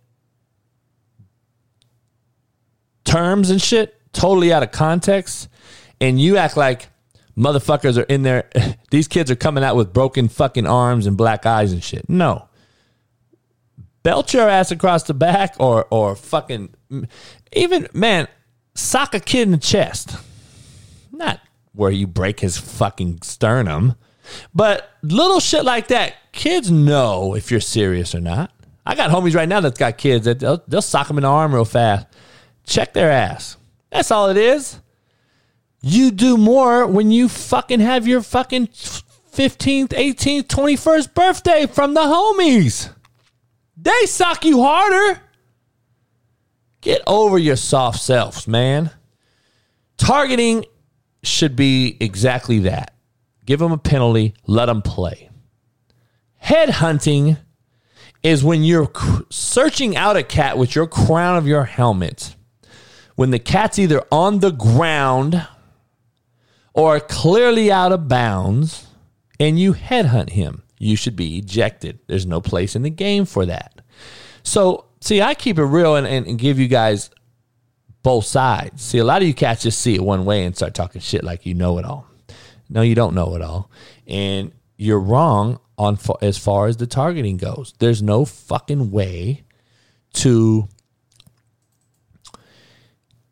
terms and shit totally out of context and you act like motherfuckers are in there. (laughs) These kids are coming out with broken fucking arms and black eyes and shit. No. Belt your ass across the back or or fucking even man, sock a kid in the chest. Not where you break his fucking sternum. But little shit like that, kids know if you're serious or not. I got homies right now that's got kids that they'll, they'll sock them in the arm real fast. Check their ass. That's all it is. You do more when you fucking have your fucking 15th, 18th, 21st birthday from the homies. They suck you harder. Get over your soft selves, man. Targeting should be exactly that. Give them a penalty, let them play. Headhunting is when you're searching out a cat with your crown of your helmet. When the cat's either on the ground or clearly out of bounds and you headhunt him, you should be ejected. There's no place in the game for that. So, see, I keep it real and, and, and give you guys both sides. See, a lot of you cats just see it one way and start talking shit like you know it all. No, you don't know it all. And you're wrong on as far as the targeting goes. There's no fucking way to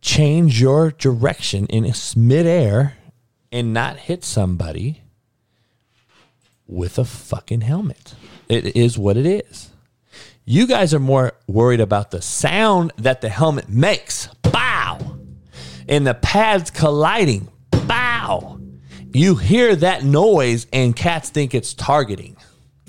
change your direction in midair and not hit somebody with a fucking helmet. It is what it is. You guys are more worried about the sound that the helmet makes. Bow. And the pads colliding. Bow. You hear that noise and cats think it's targeting.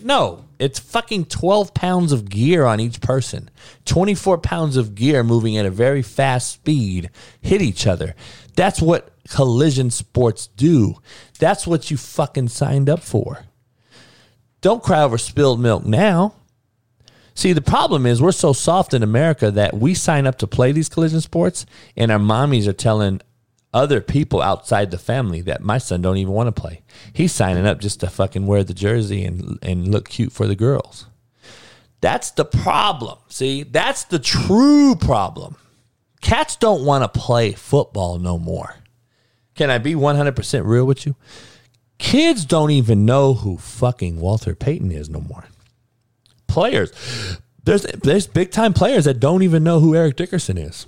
No, it's fucking 12 pounds of gear on each person. 24 pounds of gear moving at a very fast speed hit each other. That's what collision sports do. That's what you fucking signed up for. Don't cry over spilled milk now. See, the problem is we're so soft in America that we sign up to play these collision sports, and our mommies are telling other people outside the family that my son don't even want to play. He's signing up just to fucking wear the jersey and and look cute for the girls. That's the problem. See, that's the true problem. Cats don't want to play football no more. Can I be 100% real with you? Kids don't even know who fucking Walter Payton is no more. Players, there's there's big time players that don't even know who Eric Dickerson is.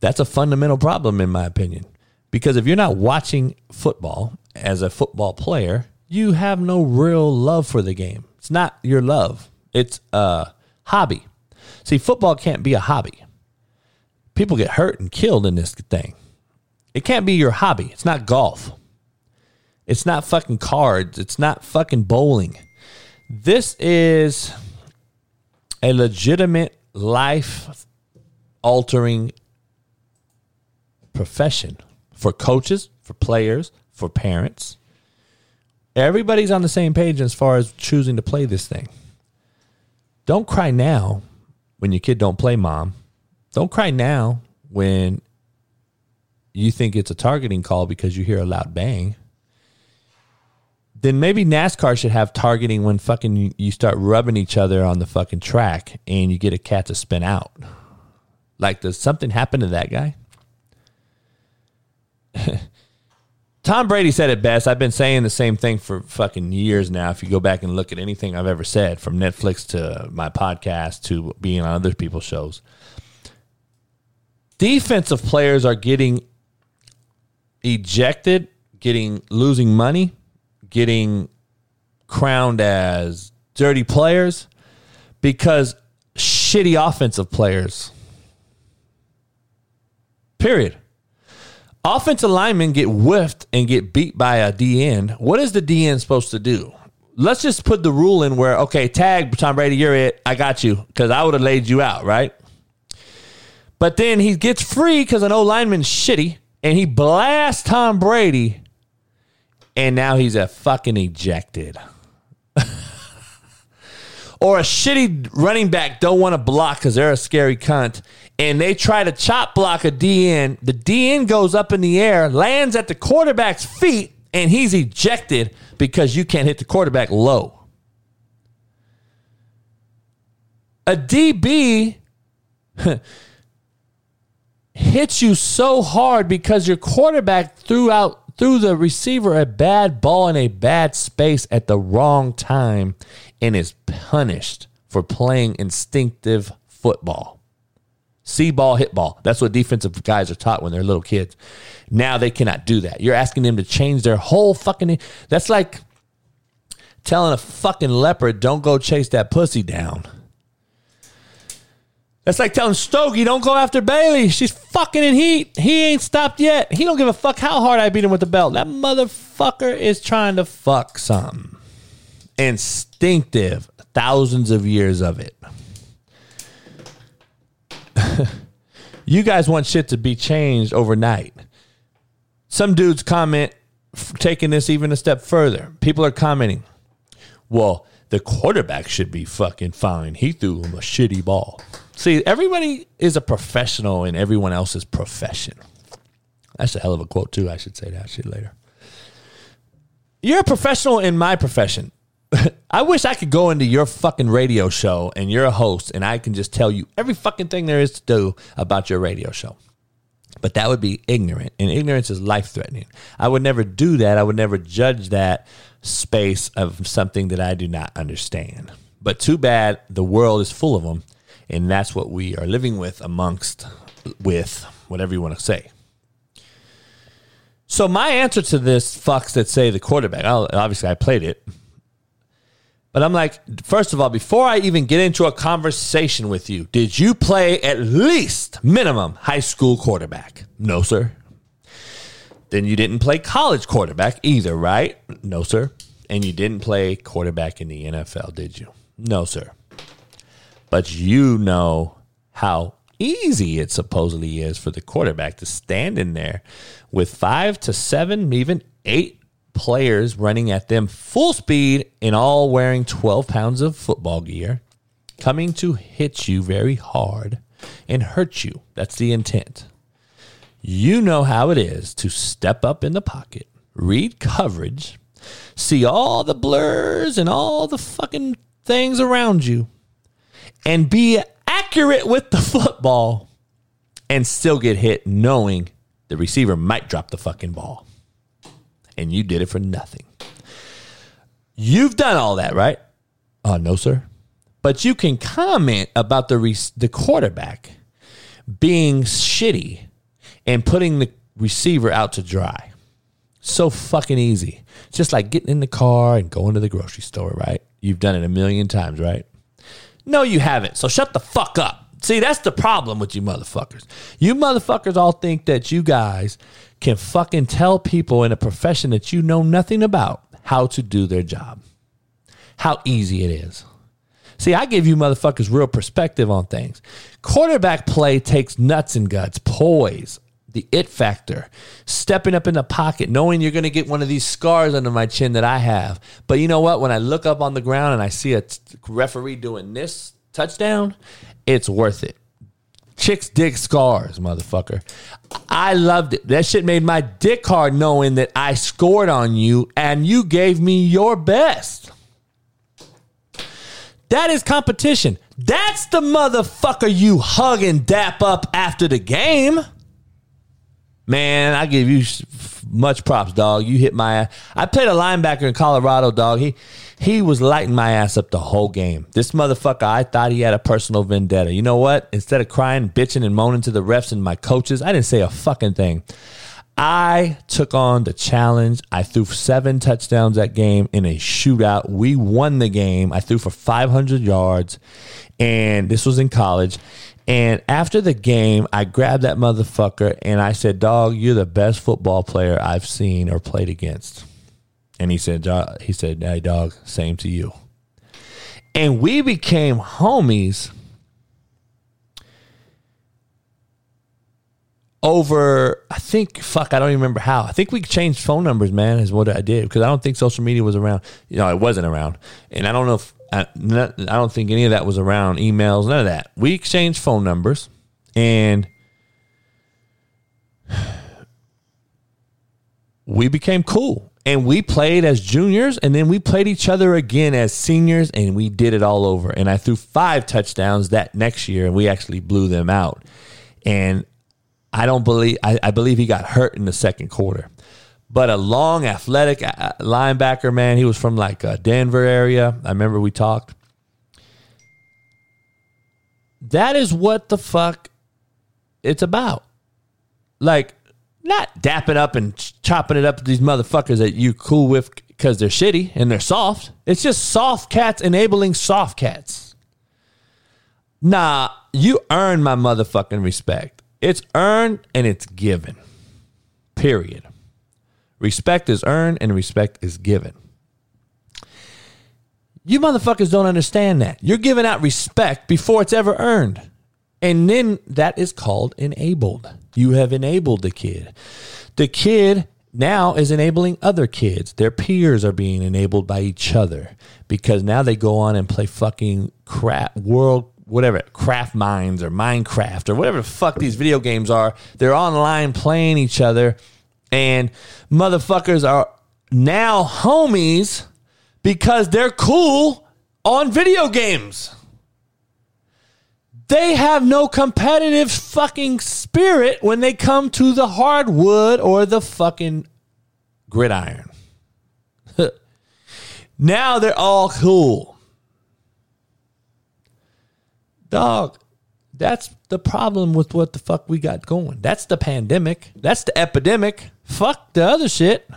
That's a fundamental problem in my opinion. Because if you're not watching football as a football player, you have no real love for the game. It's not your love. It's a hobby. See, football can't be a hobby. People get hurt and killed in this thing. It can't be your hobby. It's not golf. It's not fucking cards. It's not fucking bowling. This is a legitimate life altering profession for coaches, for players, for parents. Everybody's on the same page as far as choosing to play this thing. Don't cry now when your kid don't play mom. Don't cry now when you think it's a targeting call because you hear a loud bang. Then maybe NASCAR should have targeting when fucking you start rubbing each other on the fucking track and you get a cat to spin out. Like, does something happen to that guy? (laughs) Tom Brady said it best. I've been saying the same thing for fucking years now. If you go back and look at anything I've ever said, from Netflix to my podcast to being on other people's shows, defensive players are getting ejected, getting losing money, getting crowned as dirty players because shitty offensive players. Period. Offensive linemen get whiffed and get beat by a DN. What is the DN supposed to do? Let's just put the rule in where, okay, tag Tom Brady, you're it. I got you because I would have laid you out, right? But then he gets free because an old lineman's shitty and he blasts Tom Brady and now he's a fucking ejected. (laughs) or a shitty running back don't want to block because they're a scary cunt and they try to chop block a DN. The DN goes up in the air, lands at the quarterback's feet, and he's ejected because you can't hit the quarterback low. A DB (laughs) hits you so hard because your quarterback threw out threw the receiver a bad ball in a bad space at the wrong time and is punished for playing instinctive football. See ball, hit ball. That's what defensive guys are taught when they're little kids. Now they cannot do that. You're asking them to change their whole fucking. That's like telling a fucking leopard, don't go chase that pussy down. That's like telling Stogie, don't go after Bailey. She's fucking in heat. He ain't stopped yet. He don't give a fuck how hard I beat him with the belt. That motherfucker is trying to fuck something. Instinctive. Thousands of years of it. (laughs) you guys want shit to be changed overnight. Some dudes comment, taking this even a step further. People are commenting, well, the quarterback should be fucking fine. He threw him a shitty ball. See, everybody is a professional in everyone else's profession. That's a hell of a quote, too. I should say that shit later. You're a professional in my profession. (laughs) I wish I could go into your fucking radio show and you're a host and I can just tell you every fucking thing there is to do about your radio show. But that would be ignorant, and ignorance is life threatening. I would never do that. I would never judge that space of something that I do not understand. But too bad the world is full of them, and that's what we are living with amongst with whatever you want to say. So my answer to this fucks that say the quarterback. Obviously, I played it but I'm like, first of all, before I even get into a conversation with you, did you play at least minimum high school quarterback? No, sir. Then you didn't play college quarterback either, right? No, sir. And you didn't play quarterback in the NFL, did you? No, sir. But you know how easy it supposedly is for the quarterback to stand in there with five to seven, even eight players running at them full speed and all wearing 12 pounds of football gear, coming to hit you very hard and hurt you. That's the intent. You know how it is to step up in the pocket, read coverage, see all the blurs and all the fucking things around you, and be accurate with the (laughs) football and still get hit knowing the receiver might drop the fucking ball and you did it for nothing. You've done all that, right? Oh, no, sir. But you can comment about the re- the quarterback being shitty and putting the receiver out to dry. So fucking easy. Just like getting in the car and going to the grocery store, right? You've done it a million times, right? No, you haven't. So shut the fuck up. See, that's the problem with you motherfuckers. You motherfuckers all think that you guys can fucking tell people in a profession that you know nothing about how to do their job. How easy it is. See, I give you motherfuckers real perspective on things. Quarterback play takes nuts and guts, poise, the it factor, stepping up in the pocket, knowing you're going to get one of these scars under my chin that I have. But you know what? When I look up on the ground and I see a t- referee doing this touchdown, it's worth it. Chicks dig scars, motherfucker. I loved it. That shit made my dick hard knowing that I scored on you and you gave me your best. That is competition. That's the motherfucker you hug and dap up after the game. Man, I give you much props, dog. You hit my. ass. I played a linebacker in Colorado, dog. He he was lighting my ass up the whole game. This motherfucker, I thought he had a personal vendetta. You know what? Instead of crying, bitching, and moaning to the refs and my coaches, I didn't say a fucking thing. I took on the challenge. I threw seven touchdowns that game in a shootout. We won the game. I threw for 500 yards, and this was in college. And after the game, I grabbed that motherfucker and I said, Dog, you're the best football player I've seen or played against. And he said, he said, Hey dog, same to you. And we became homies over I think fuck I don't even remember how. I think we changed phone numbers, man, is what I did because I don't think social media was around. You know, it wasn't around. And I don't know if I, don't think any of that was around emails, none of that. We exchanged phone numbers and (sighs) we became cool. And we played as juniors and then we played each other again as seniors and we did it all over. And I threw five touchdowns that next year and we actually blew them out. And I don't believe, I, I believe he got hurt in the second quarter but a long, athletic linebacker, man. He was from like a uh, Denver area. I remember we talked. That is what the fuck it's about. Like, not dapping up and chopping it up with these motherfuckers that you cool with because they're shitty and they're soft. It's just soft cats enabling soft cats. Nah, you earn my motherfucking respect. It's earned and it's given. Period. Respect is earned and respect is given. You motherfuckers don't understand that. You're giving out respect before it's ever earned. And then that is called enabled. You have enabled the kid. The kid now is enabling other kids. Their peers are being enabled by each other because now they go on and play fucking crap world whatever craft mines or minecraft or whatever the fuck these video games are they're online playing each other and motherfuckers are now homies because they're cool on video games. They have no competitive fucking spirit when they come to the hardwood or the fucking gridiron. (laughs) now they're all cool. Dog, that's the problem with what the fuck we got going. That's the pandemic. That's the epidemic. Fuck the other shit.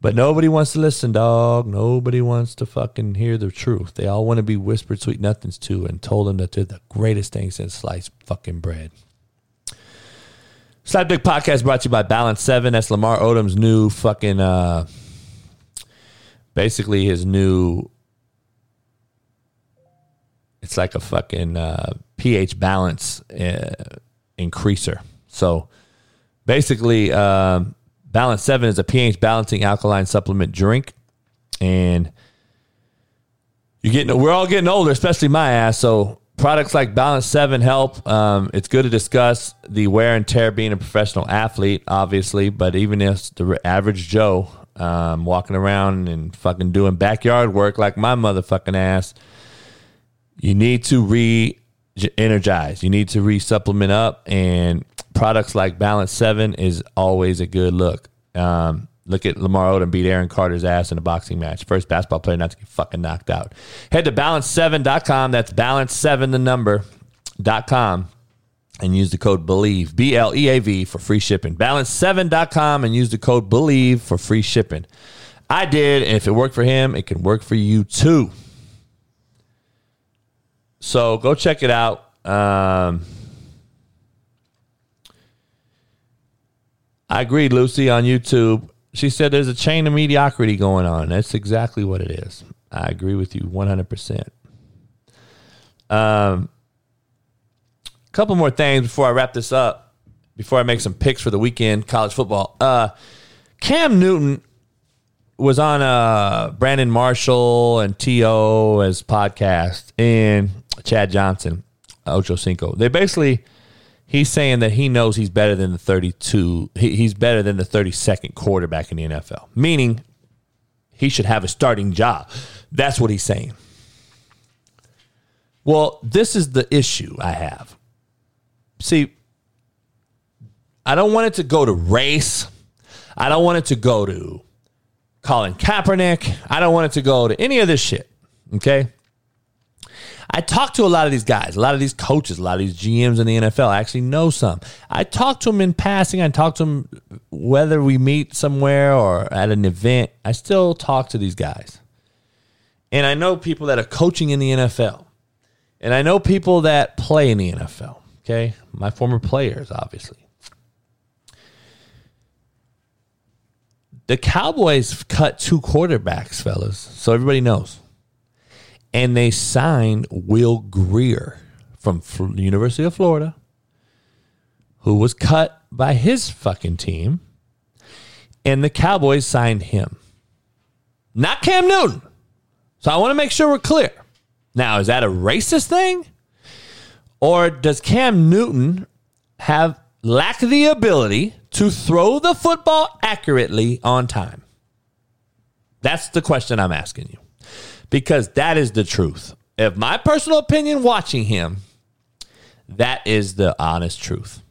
But nobody wants to listen, dog. Nobody wants to fucking hear the truth. They all want to be whispered sweet nothings to and told them that they're the greatest thing since sliced fucking bread. Slapdick Podcast brought to you by Balance 7. That's Lamar Odom's new fucking, uh, basically his new, it's like a fucking uh, pH balance uh, increaser. So, basically, um, Balance 7 is a pH balancing alkaline supplement drink. And you're getting, we're all getting older, especially my ass. So products like Balance 7 help. Um, it's good to discuss the wear and tear being a professional athlete, obviously, but even if the average Joe um, walking around and fucking doing backyard work like my motherfucking ass, you need to re energize. You need to re supplement up. And products like Balance 7 is always a good look. Um, look at Lamar Odom beat Aaron Carter's ass in a boxing match. First basketball player not to get fucking knocked out. Head to balance7.com. That's balance7 the number.com and use the code BLEAV, B L E A V, for free shipping. Balance7.com and use the code BLEAV for free shipping. I did, and if it worked for him, it can work for you too. So go check it out. Um, I agreed, Lucy, on YouTube. She said there's a chain of mediocrity going on. That's exactly what it is. I agree with you 100%. Um, a couple more things before I wrap this up, before I make some picks for the weekend, college football. Uh, Cam Newton was on uh, Brandon Marshall and T.O. as podcast and Chad Johnson, Ocho Cinco. They basically – he's saying that he knows he's better than the 32 he, he's better than the 32nd quarterback in the NFL meaning he should have a starting job. That's what he's saying. Well this is the issue i have. See i don't want it to go to race. I don't want it to go to colin kaepernick. I don't want it to go to any of this shit okay I talk to a lot of these guys, a lot of these coaches, a lot of these GMs in the NFL. I actually know some. I talk to them in passing. I talk to them whether we meet somewhere or at an event. I still talk to these guys. And I know people that are coaching in the NFL. And I know people that play in the NFL. Okay. My former players, obviously. The Cowboys cut two quarterbacks, fellas. So everybody knows and they signed Will Grier from the University of Florida, who was cut by his fucking team, and the Cowboys signed him, not Cam Newton. So I want to make sure we're clear. Now, is that a racist thing? Or does Cam Newton have lack the ability to throw the football accurately on time? That's the question I'm asking you because that is the truth. If my personal opinion watching him, that is the honest truth.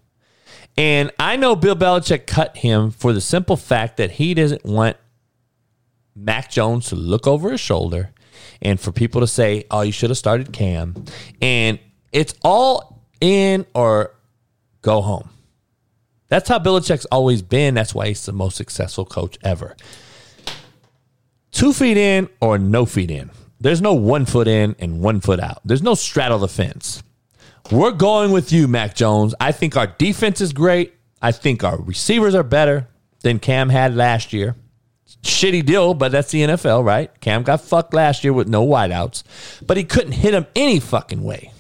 And I know Bill Belichick cut him for the simple fact that he doesn't want Mac Jones to look over his shoulder and for people to say, oh, you should have started Cam. And it's all in or go home. That's how Belichick's always been. That's why he's the most successful coach ever two feet in or no feet in. There's no one foot in and one foot out. There's no straddle the fence. We're going with you, Mac Jones. I think our defense is great. I think our receivers are better than Cam had last year. Shitty deal, but that's the NFL, right? Cam got fucked last year with no wideouts, but he couldn't hit him any fucking way.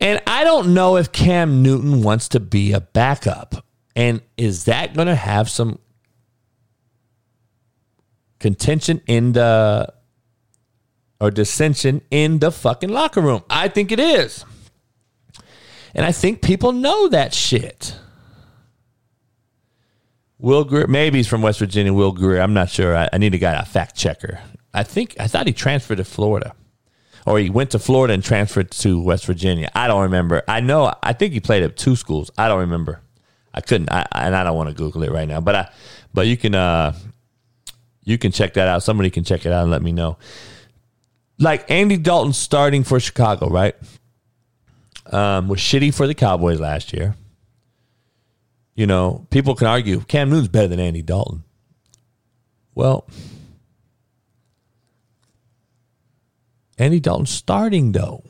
And I don't know if Cam Newton wants to be a backup. And is that going to have some contention in the or dissension in the fucking locker room. I think it is. And I think people know that shit. Will Grier, maybe he's from West Virginia. Will Grier, I'm not sure. I, I need a guy, a fact checker. I think I thought he transferred to Florida, or he went to Florida and transferred to West Virginia. I don't remember. I know. I think he played at two schools. I don't remember. I couldn't, I, and I don't want to Google it right now. But I, but you can, uh, you can check that out. Somebody can check it out and let me know. Like Andy Dalton starting for Chicago, right? Um, was shitty for the Cowboys last year. You know, people can argue Cam Newton's better than Andy Dalton. Well, Andy Dalton starting though.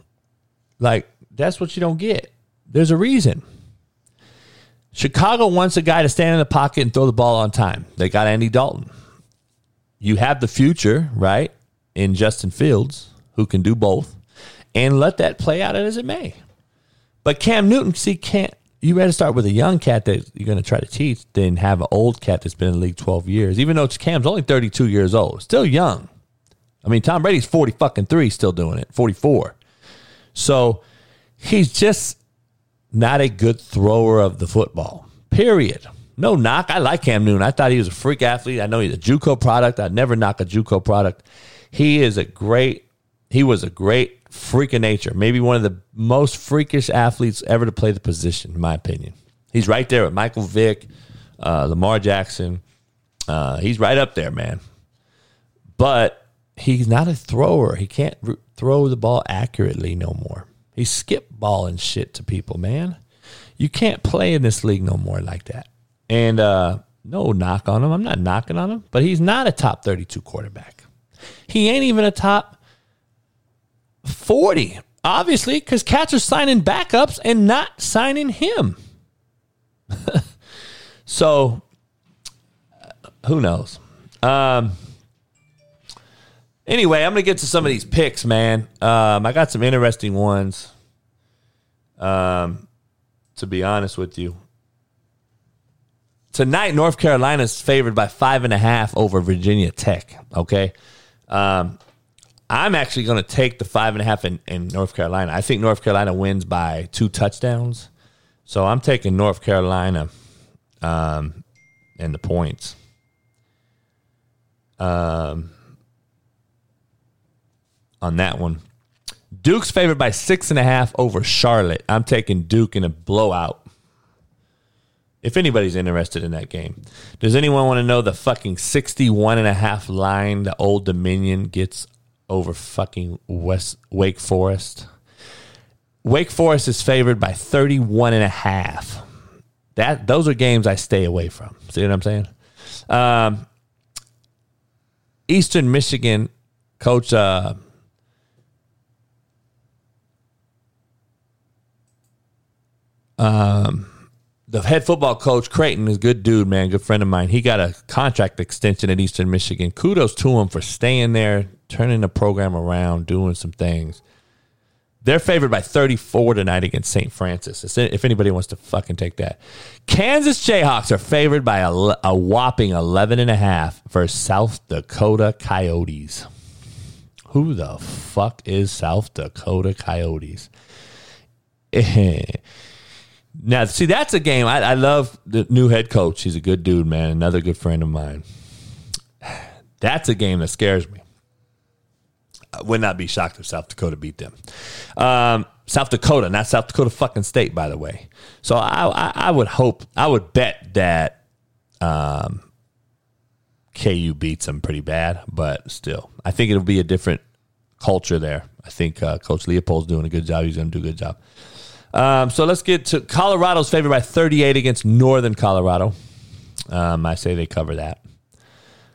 Like, that's what you don't get. There's a reason. Chicago wants a guy to stand in the pocket and throw the ball on time. They got Andy Dalton you have the future, right, in Justin Fields, who can do both, and let that play out as it may. But Cam Newton, see, can't you rather start with a young cat that you're going to try to teach than have an old cat that's been in the league 12 years, even though Cam's only 32 years old, still young. I mean, Tom Brady's 40 fucking three, still doing it, 44. So he's just not a good thrower of the football, period. No knock. I like Cam Newton. I thought he was a freak athlete. I know he's a JUCO product. I'd never knock a JUCO product. He is a great. He was a great freak of nature. Maybe one of the most freakish athletes ever to play the position, in my opinion. He's right there with Michael Vick, uh, Lamar Jackson. Uh, he's right up there, man. But he's not a thrower. He can't throw the ball accurately no more. He's skip balling shit to people, man. You can't play in this league no more like that. And uh, no knock on him. I'm not knocking on him, but he's not a top 32 quarterback. He ain't even a top 40, obviously, because cats are signing backups and not signing him. (laughs) so, who knows? Um, anyway, I'm going to get to some of these picks, man. Um, I got some interesting ones. Um, to be honest with you, tonight North Carolina is favored by five and a half over Virginia Tech. Okay, um, I'm actually going to take the five and a half in, in North Carolina. I think North Carolina wins by two touchdowns, so I'm taking North Carolina um, and the points. Um, on that one. Duke's favored by six and a half over Charlotte. I'm taking Duke in a blowout. If anybody's interested in that game, does anyone want to know the fucking 61 and a half line the Old Dominion gets over fucking West Wake Forest? Wake Forest is favored by 31 and a half. That those are games I stay away from. See what I'm saying? Um, Eastern Michigan coach uh, um, the head football coach Creighton is a good dude, man, good friend of mine. He got a contract extension at Eastern Michigan. Kudos to him for staying there, turning the program around, doing some things. They're favored by 34 tonight against St. Francis. If anybody wants to fucking take that. Kansas Jayhawks are favored by a, a whopping 11 and a half versus South Dakota Coyotes. Who the fuck is South Dakota Coyotes? (laughs) Eh, Now, see, that's a game. I, I love the new head coach. He's a good dude, man. Another good friend of mine. That's a game that scares me. I would not be shocked if South Dakota beat them. Um, South Dakota, not South Dakota fucking state, by the way. So I, I, I would hope, I would bet that um, KU beats them pretty bad, but still, I think it'll be a different culture there. I think uh, Coach Leipold's doing a good job. He's going to do a good job. Um, so let's get to Colorado's favored by 38 against Northern Colorado. Um, I say they cover that.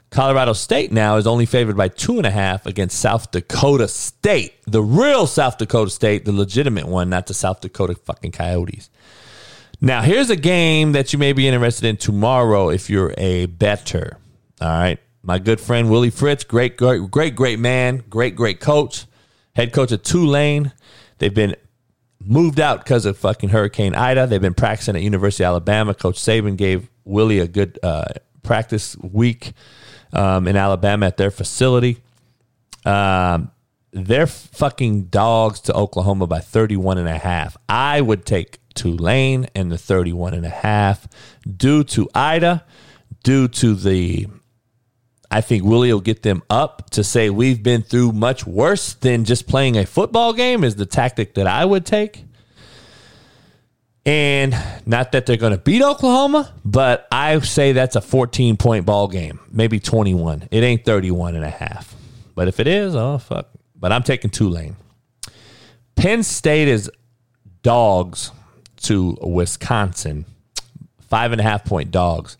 Colorado State now is only favored by two and a half against South Dakota State, the real South Dakota State, the legitimate one, not the South Dakota fucking Coyotes. Now, here's a game that you may be interested in tomorrow if you're a better. All right. My good friend Willie Fritz, great, great, great, great man, great, great coach, head coach of Tulane. They've been moved out because of fucking Hurricane Ida. They've been practicing at University of Alabama. Coach Saban gave Willie a good uh, practice week um, in Alabama at their facility. Um, they're fucking dogs to Oklahoma by 31 and a half. I would take Tulane and the 31 and a half due to Ida, due to the I think Willie will get them up to say we've been through much worse than just playing a football game is the tactic that I would take. And not that they're going to beat Oklahoma, but I say that's a 14 point ball game, maybe 21. It ain't 31 and a half. But if it is, oh, fuck. But I'm taking Tulane. Penn State is dogs to Wisconsin, five and a half point dogs.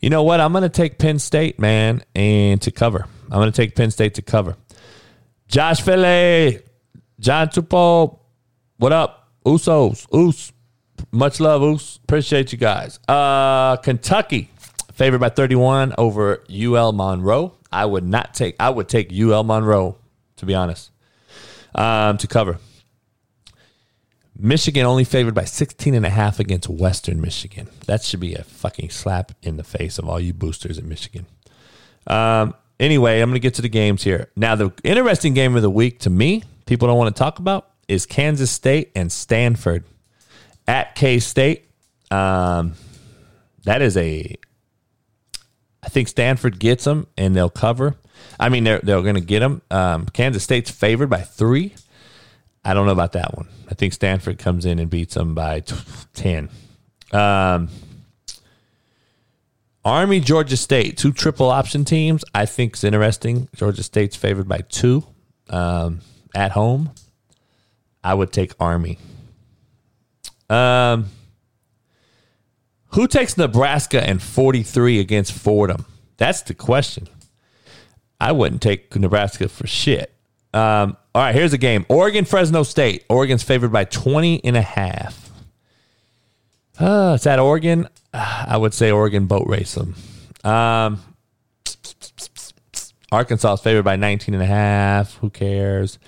You know what? I'm going to take Penn State, man, and to cover. I'm going to take Penn State to cover. Josh Philly, John Tupo, what up? Usos, Us. Much love, Us. Appreciate you guys. Uh, Kentucky, favored by 31 over UL Monroe. I would not take, I would take UL Monroe, to be honest, um, to cover. Michigan only favored by 16 and a half against Western Michigan. That should be a fucking slap in the face of all you boosters in Michigan. Um, anyway, I'm going to get to the games here. Now, the interesting game of the week to me, people don't want to talk about, is Kansas State and Stanford at K State. Um, that is a, I think Stanford gets them and they'll cover. I mean, they're they're going to get them. Um, Kansas State's favored by three. I don't know about that one. I think Stanford comes in and beats them by 10. Um, Army, Georgia State, two triple option teams. I think is interesting. Georgia State's favored by two um, at home. I would take Army. Um, who takes Nebraska and 43 against Fordham? That's the question. I wouldn't take Nebraska for shit. Um, all right, here's a game. Oregon, Fresno State. Oregon's favored by 20 and a half. Uh, it's at Oregon. I would say Oregon boat race them. Um, Arkansas is favored by 19 and a half. Who cares?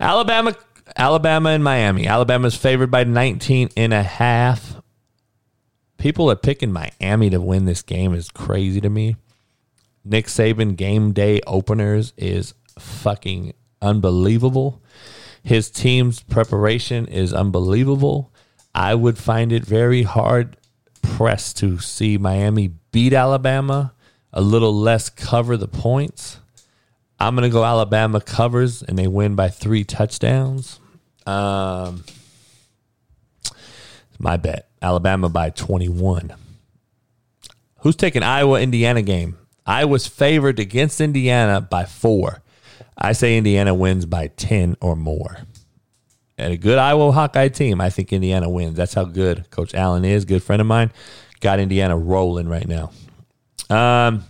Alabama, Alabama and Miami. Alabama is favored by 19 and a half. People are picking Miami to win this game is crazy to me. Nick Saban game day openers is fucking unbelievable. His team's preparation is unbelievable. I would find it very hard pressed to see Miami beat Alabama, a little less cover the points. I'm going to go Alabama covers and they win by three touchdowns. Um, my bet. Alabama by 21. Who's taking Iowa Indiana game? Iowa's favored against Indiana by four. I say Indiana wins by 10 or more. And a good Iowa Hawkeye team, I think Indiana wins. That's how good Coach Allen is. Good friend of mine. Got Indiana rolling right now. Um,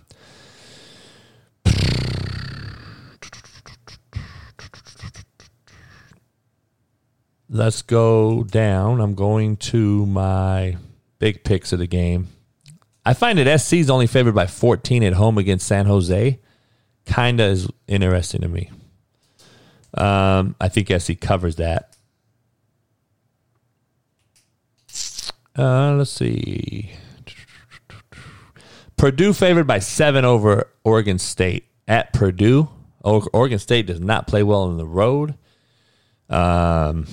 let's go down. I'm going to my big picks of the game. I find that SC is only favored by 14 at home against San Jose. Kinda is interesting to me. Um, I think SC covers that. Uh, let's see. Purdue favored by seven over Oregon State at Purdue. Oregon State does not play well on the road. Um,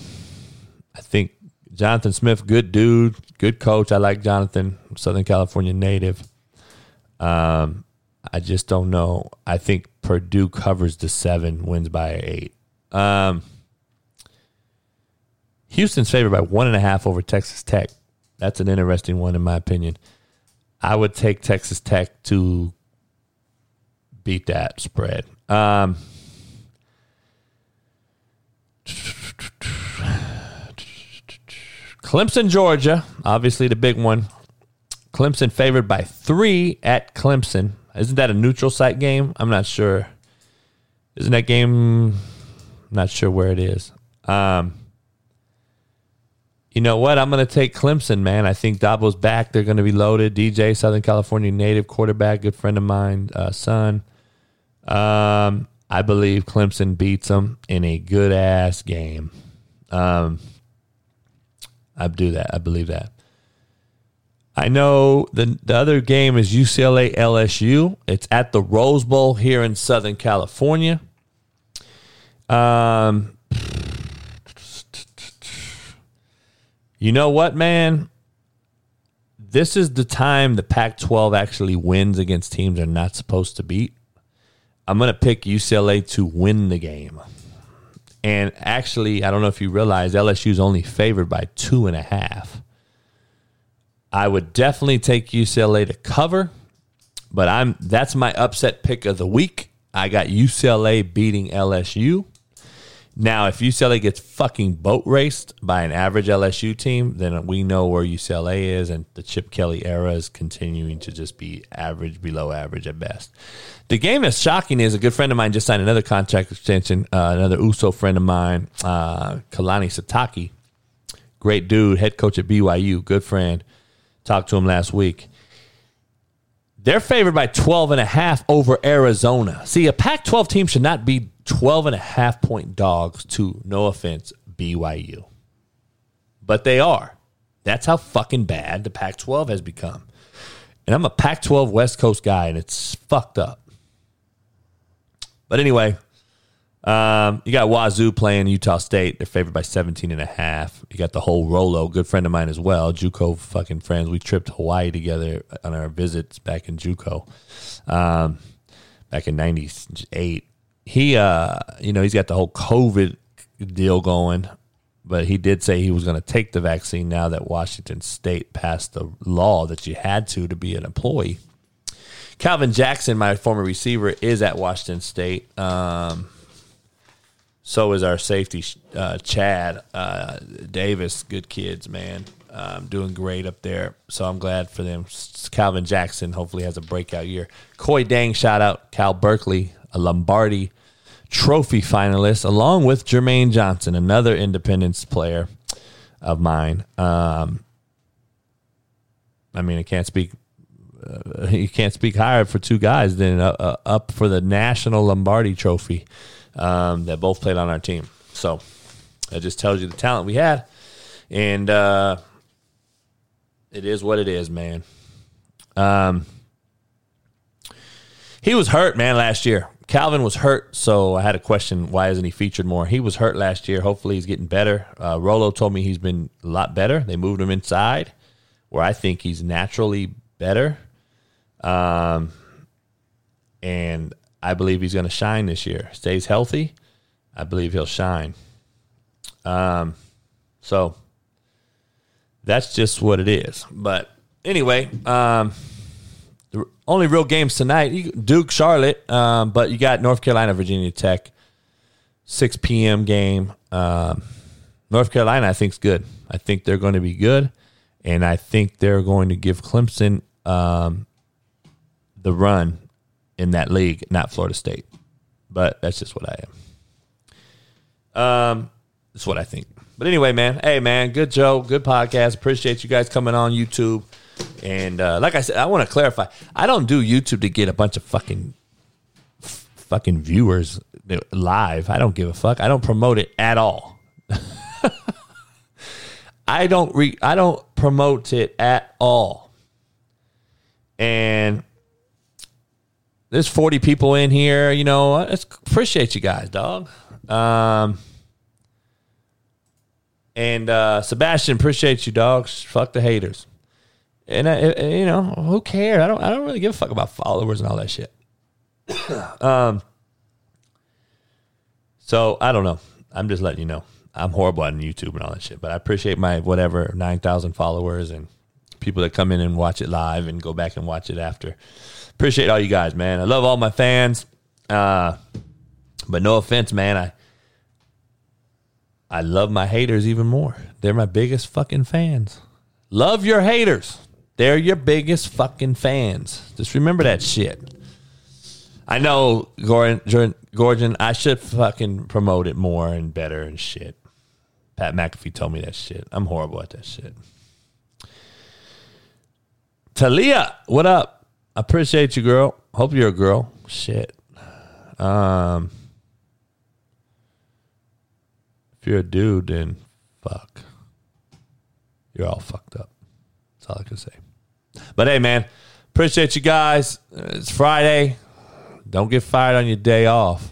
I think Jonathan Smith, good dude, good coach. I like Jonathan, Southern California native. Um, I just don't know. I think Purdue covers the seven, wins by eight. Um, Houston's favored by one and a half over Texas Tech. That's an interesting one, in my opinion. I would take Texas Tech to beat that spread. Um, Clemson, Georgia, obviously the big one. Clemson favored by three at Clemson. Isn't that a neutral site game? I'm not sure. Isn't that game? not sure where it is. Um, you know what? I'm going to take Clemson, man. I think Dabo's back. They're going to be loaded. DJ, Southern California native quarterback, good friend of mine, uh, son. Um, I believe Clemson beats them in a good ass game. Um, I do that. I believe that. I know the the other game is UCLA LSU. It's at the Rose Bowl here in Southern California. Um, (tsk) You know what, man? This is the time the Pac 12 actually wins against teams they're not supposed to beat. I'm going to pick UCLA to win the game. And actually, I don't know if you realize LSU is only favored by two and a half. I would definitely take UCLA to cover, but I'm that's my upset pick of the week. I got UCLA beating LSU. Now, if UCLA gets fucking boat raced by an average LSU team, then we know where UCLA is, and the Chip Kelly era is continuing to just be average, below average at best. The game that's shocking is a good friend of mine just signed another contract extension. Uh, another USO friend of mine, uh, Kalani Sitake, great dude, head coach at BYU, good friend. Talked to him last week. They're favored by 12 and a half over Arizona. See, a Pac 12 team should not be 12 and a half point dogs to, no offense, BYU. But they are. That's how fucking bad the Pac 12 has become. And I'm a Pac 12 West Coast guy, and it's fucked up. But anyway, um, you got Wazoo playing Utah State. They're favored by 17 and a half. You got the whole Rolo, good friend of mine as well. Juco fucking friends. We tripped Hawaii together on our visits back in Juco, um, back in 98 he uh you know he's got the whole covid deal going but he did say he was going to take the vaccine now that washington state passed the law that you had to to be an employee calvin jackson my former receiver is at washington state um So is our safety, uh, Chad uh, Davis. Good kids, man. Um, doing great up there. So I'm glad for them. Calvin Jackson hopefully has a breakout year. Kuony Deng, shout out. Cal Berkeley, a Lombardi Trophy finalist, along with Jermaine Johnson, another Independence player of mine. Um, I mean, I can't speak. Uh, (laughs) you can't speak higher for two guys than uh, uh, up for the National Lombardi Trophy um, that both played on our team. So that just tells you the talent we had, and uh, it is what it is, man. Um, he was hurt, man, last year. Calvin was hurt, so I had a question: Why isn't he featured more? He was hurt last year. Hopefully, he's getting better. Uh, Rolo told me he's been a lot better. They moved him inside, where I think he's naturally better. Um, and I believe he's going to shine this year. Stays healthy, I believe he'll shine. Um, so that's just what it is. But anyway, um, the only real games tonight: Duke, Charlotte, um, but you got North Carolina, Virginia Tech, six p.m. game. Um, North Carolina, I think is good. I think they're going to be good, and I think they're going to give Clemson um, the run in that league, not Florida State. But that's just what I am. Um, that's what I think. But anyway, man, hey man, good Joe, good podcast. Appreciate you guys coming on YouTube. And uh, like I said, I want to clarify. I don't do YouTube to get a bunch of fucking f- fucking viewers live. I don't give a fuck. I don't promote it at all. (laughs) I don't re- I don't promote it at all. And there's 40 people in here, you know, I appreciate you guys, dog. Um and uh, Sebastian, appreciate you, dogs. Fuck the haters. And I, you know, who cares? I don't. I don't really give a fuck about followers and all that shit. (coughs) um. So I don't know. I'm just letting you know. I'm horrible on YouTube and all that shit, but I appreciate my whatever nine thousand followers and people that come in and watch it live and go back and watch it after. Appreciate all you guys, man. I love all my fans. Uh, but no offense, man. I I love my haters even more. They're my biggest fucking fans. Love your haters. They're your biggest fucking fans. Just remember that shit. I know, Gordon, I should fucking promote it more and better and shit. Pat McAfee told me that shit. I'm horrible at that shit. Talia, what up? Appreciate you, girl. Hope you're a girl. Shit. Um, if you're a dude, then fuck. You're all fucked up. That's all I can say. But hey, man, appreciate you guys. It's Friday. Don't get fired on your day off.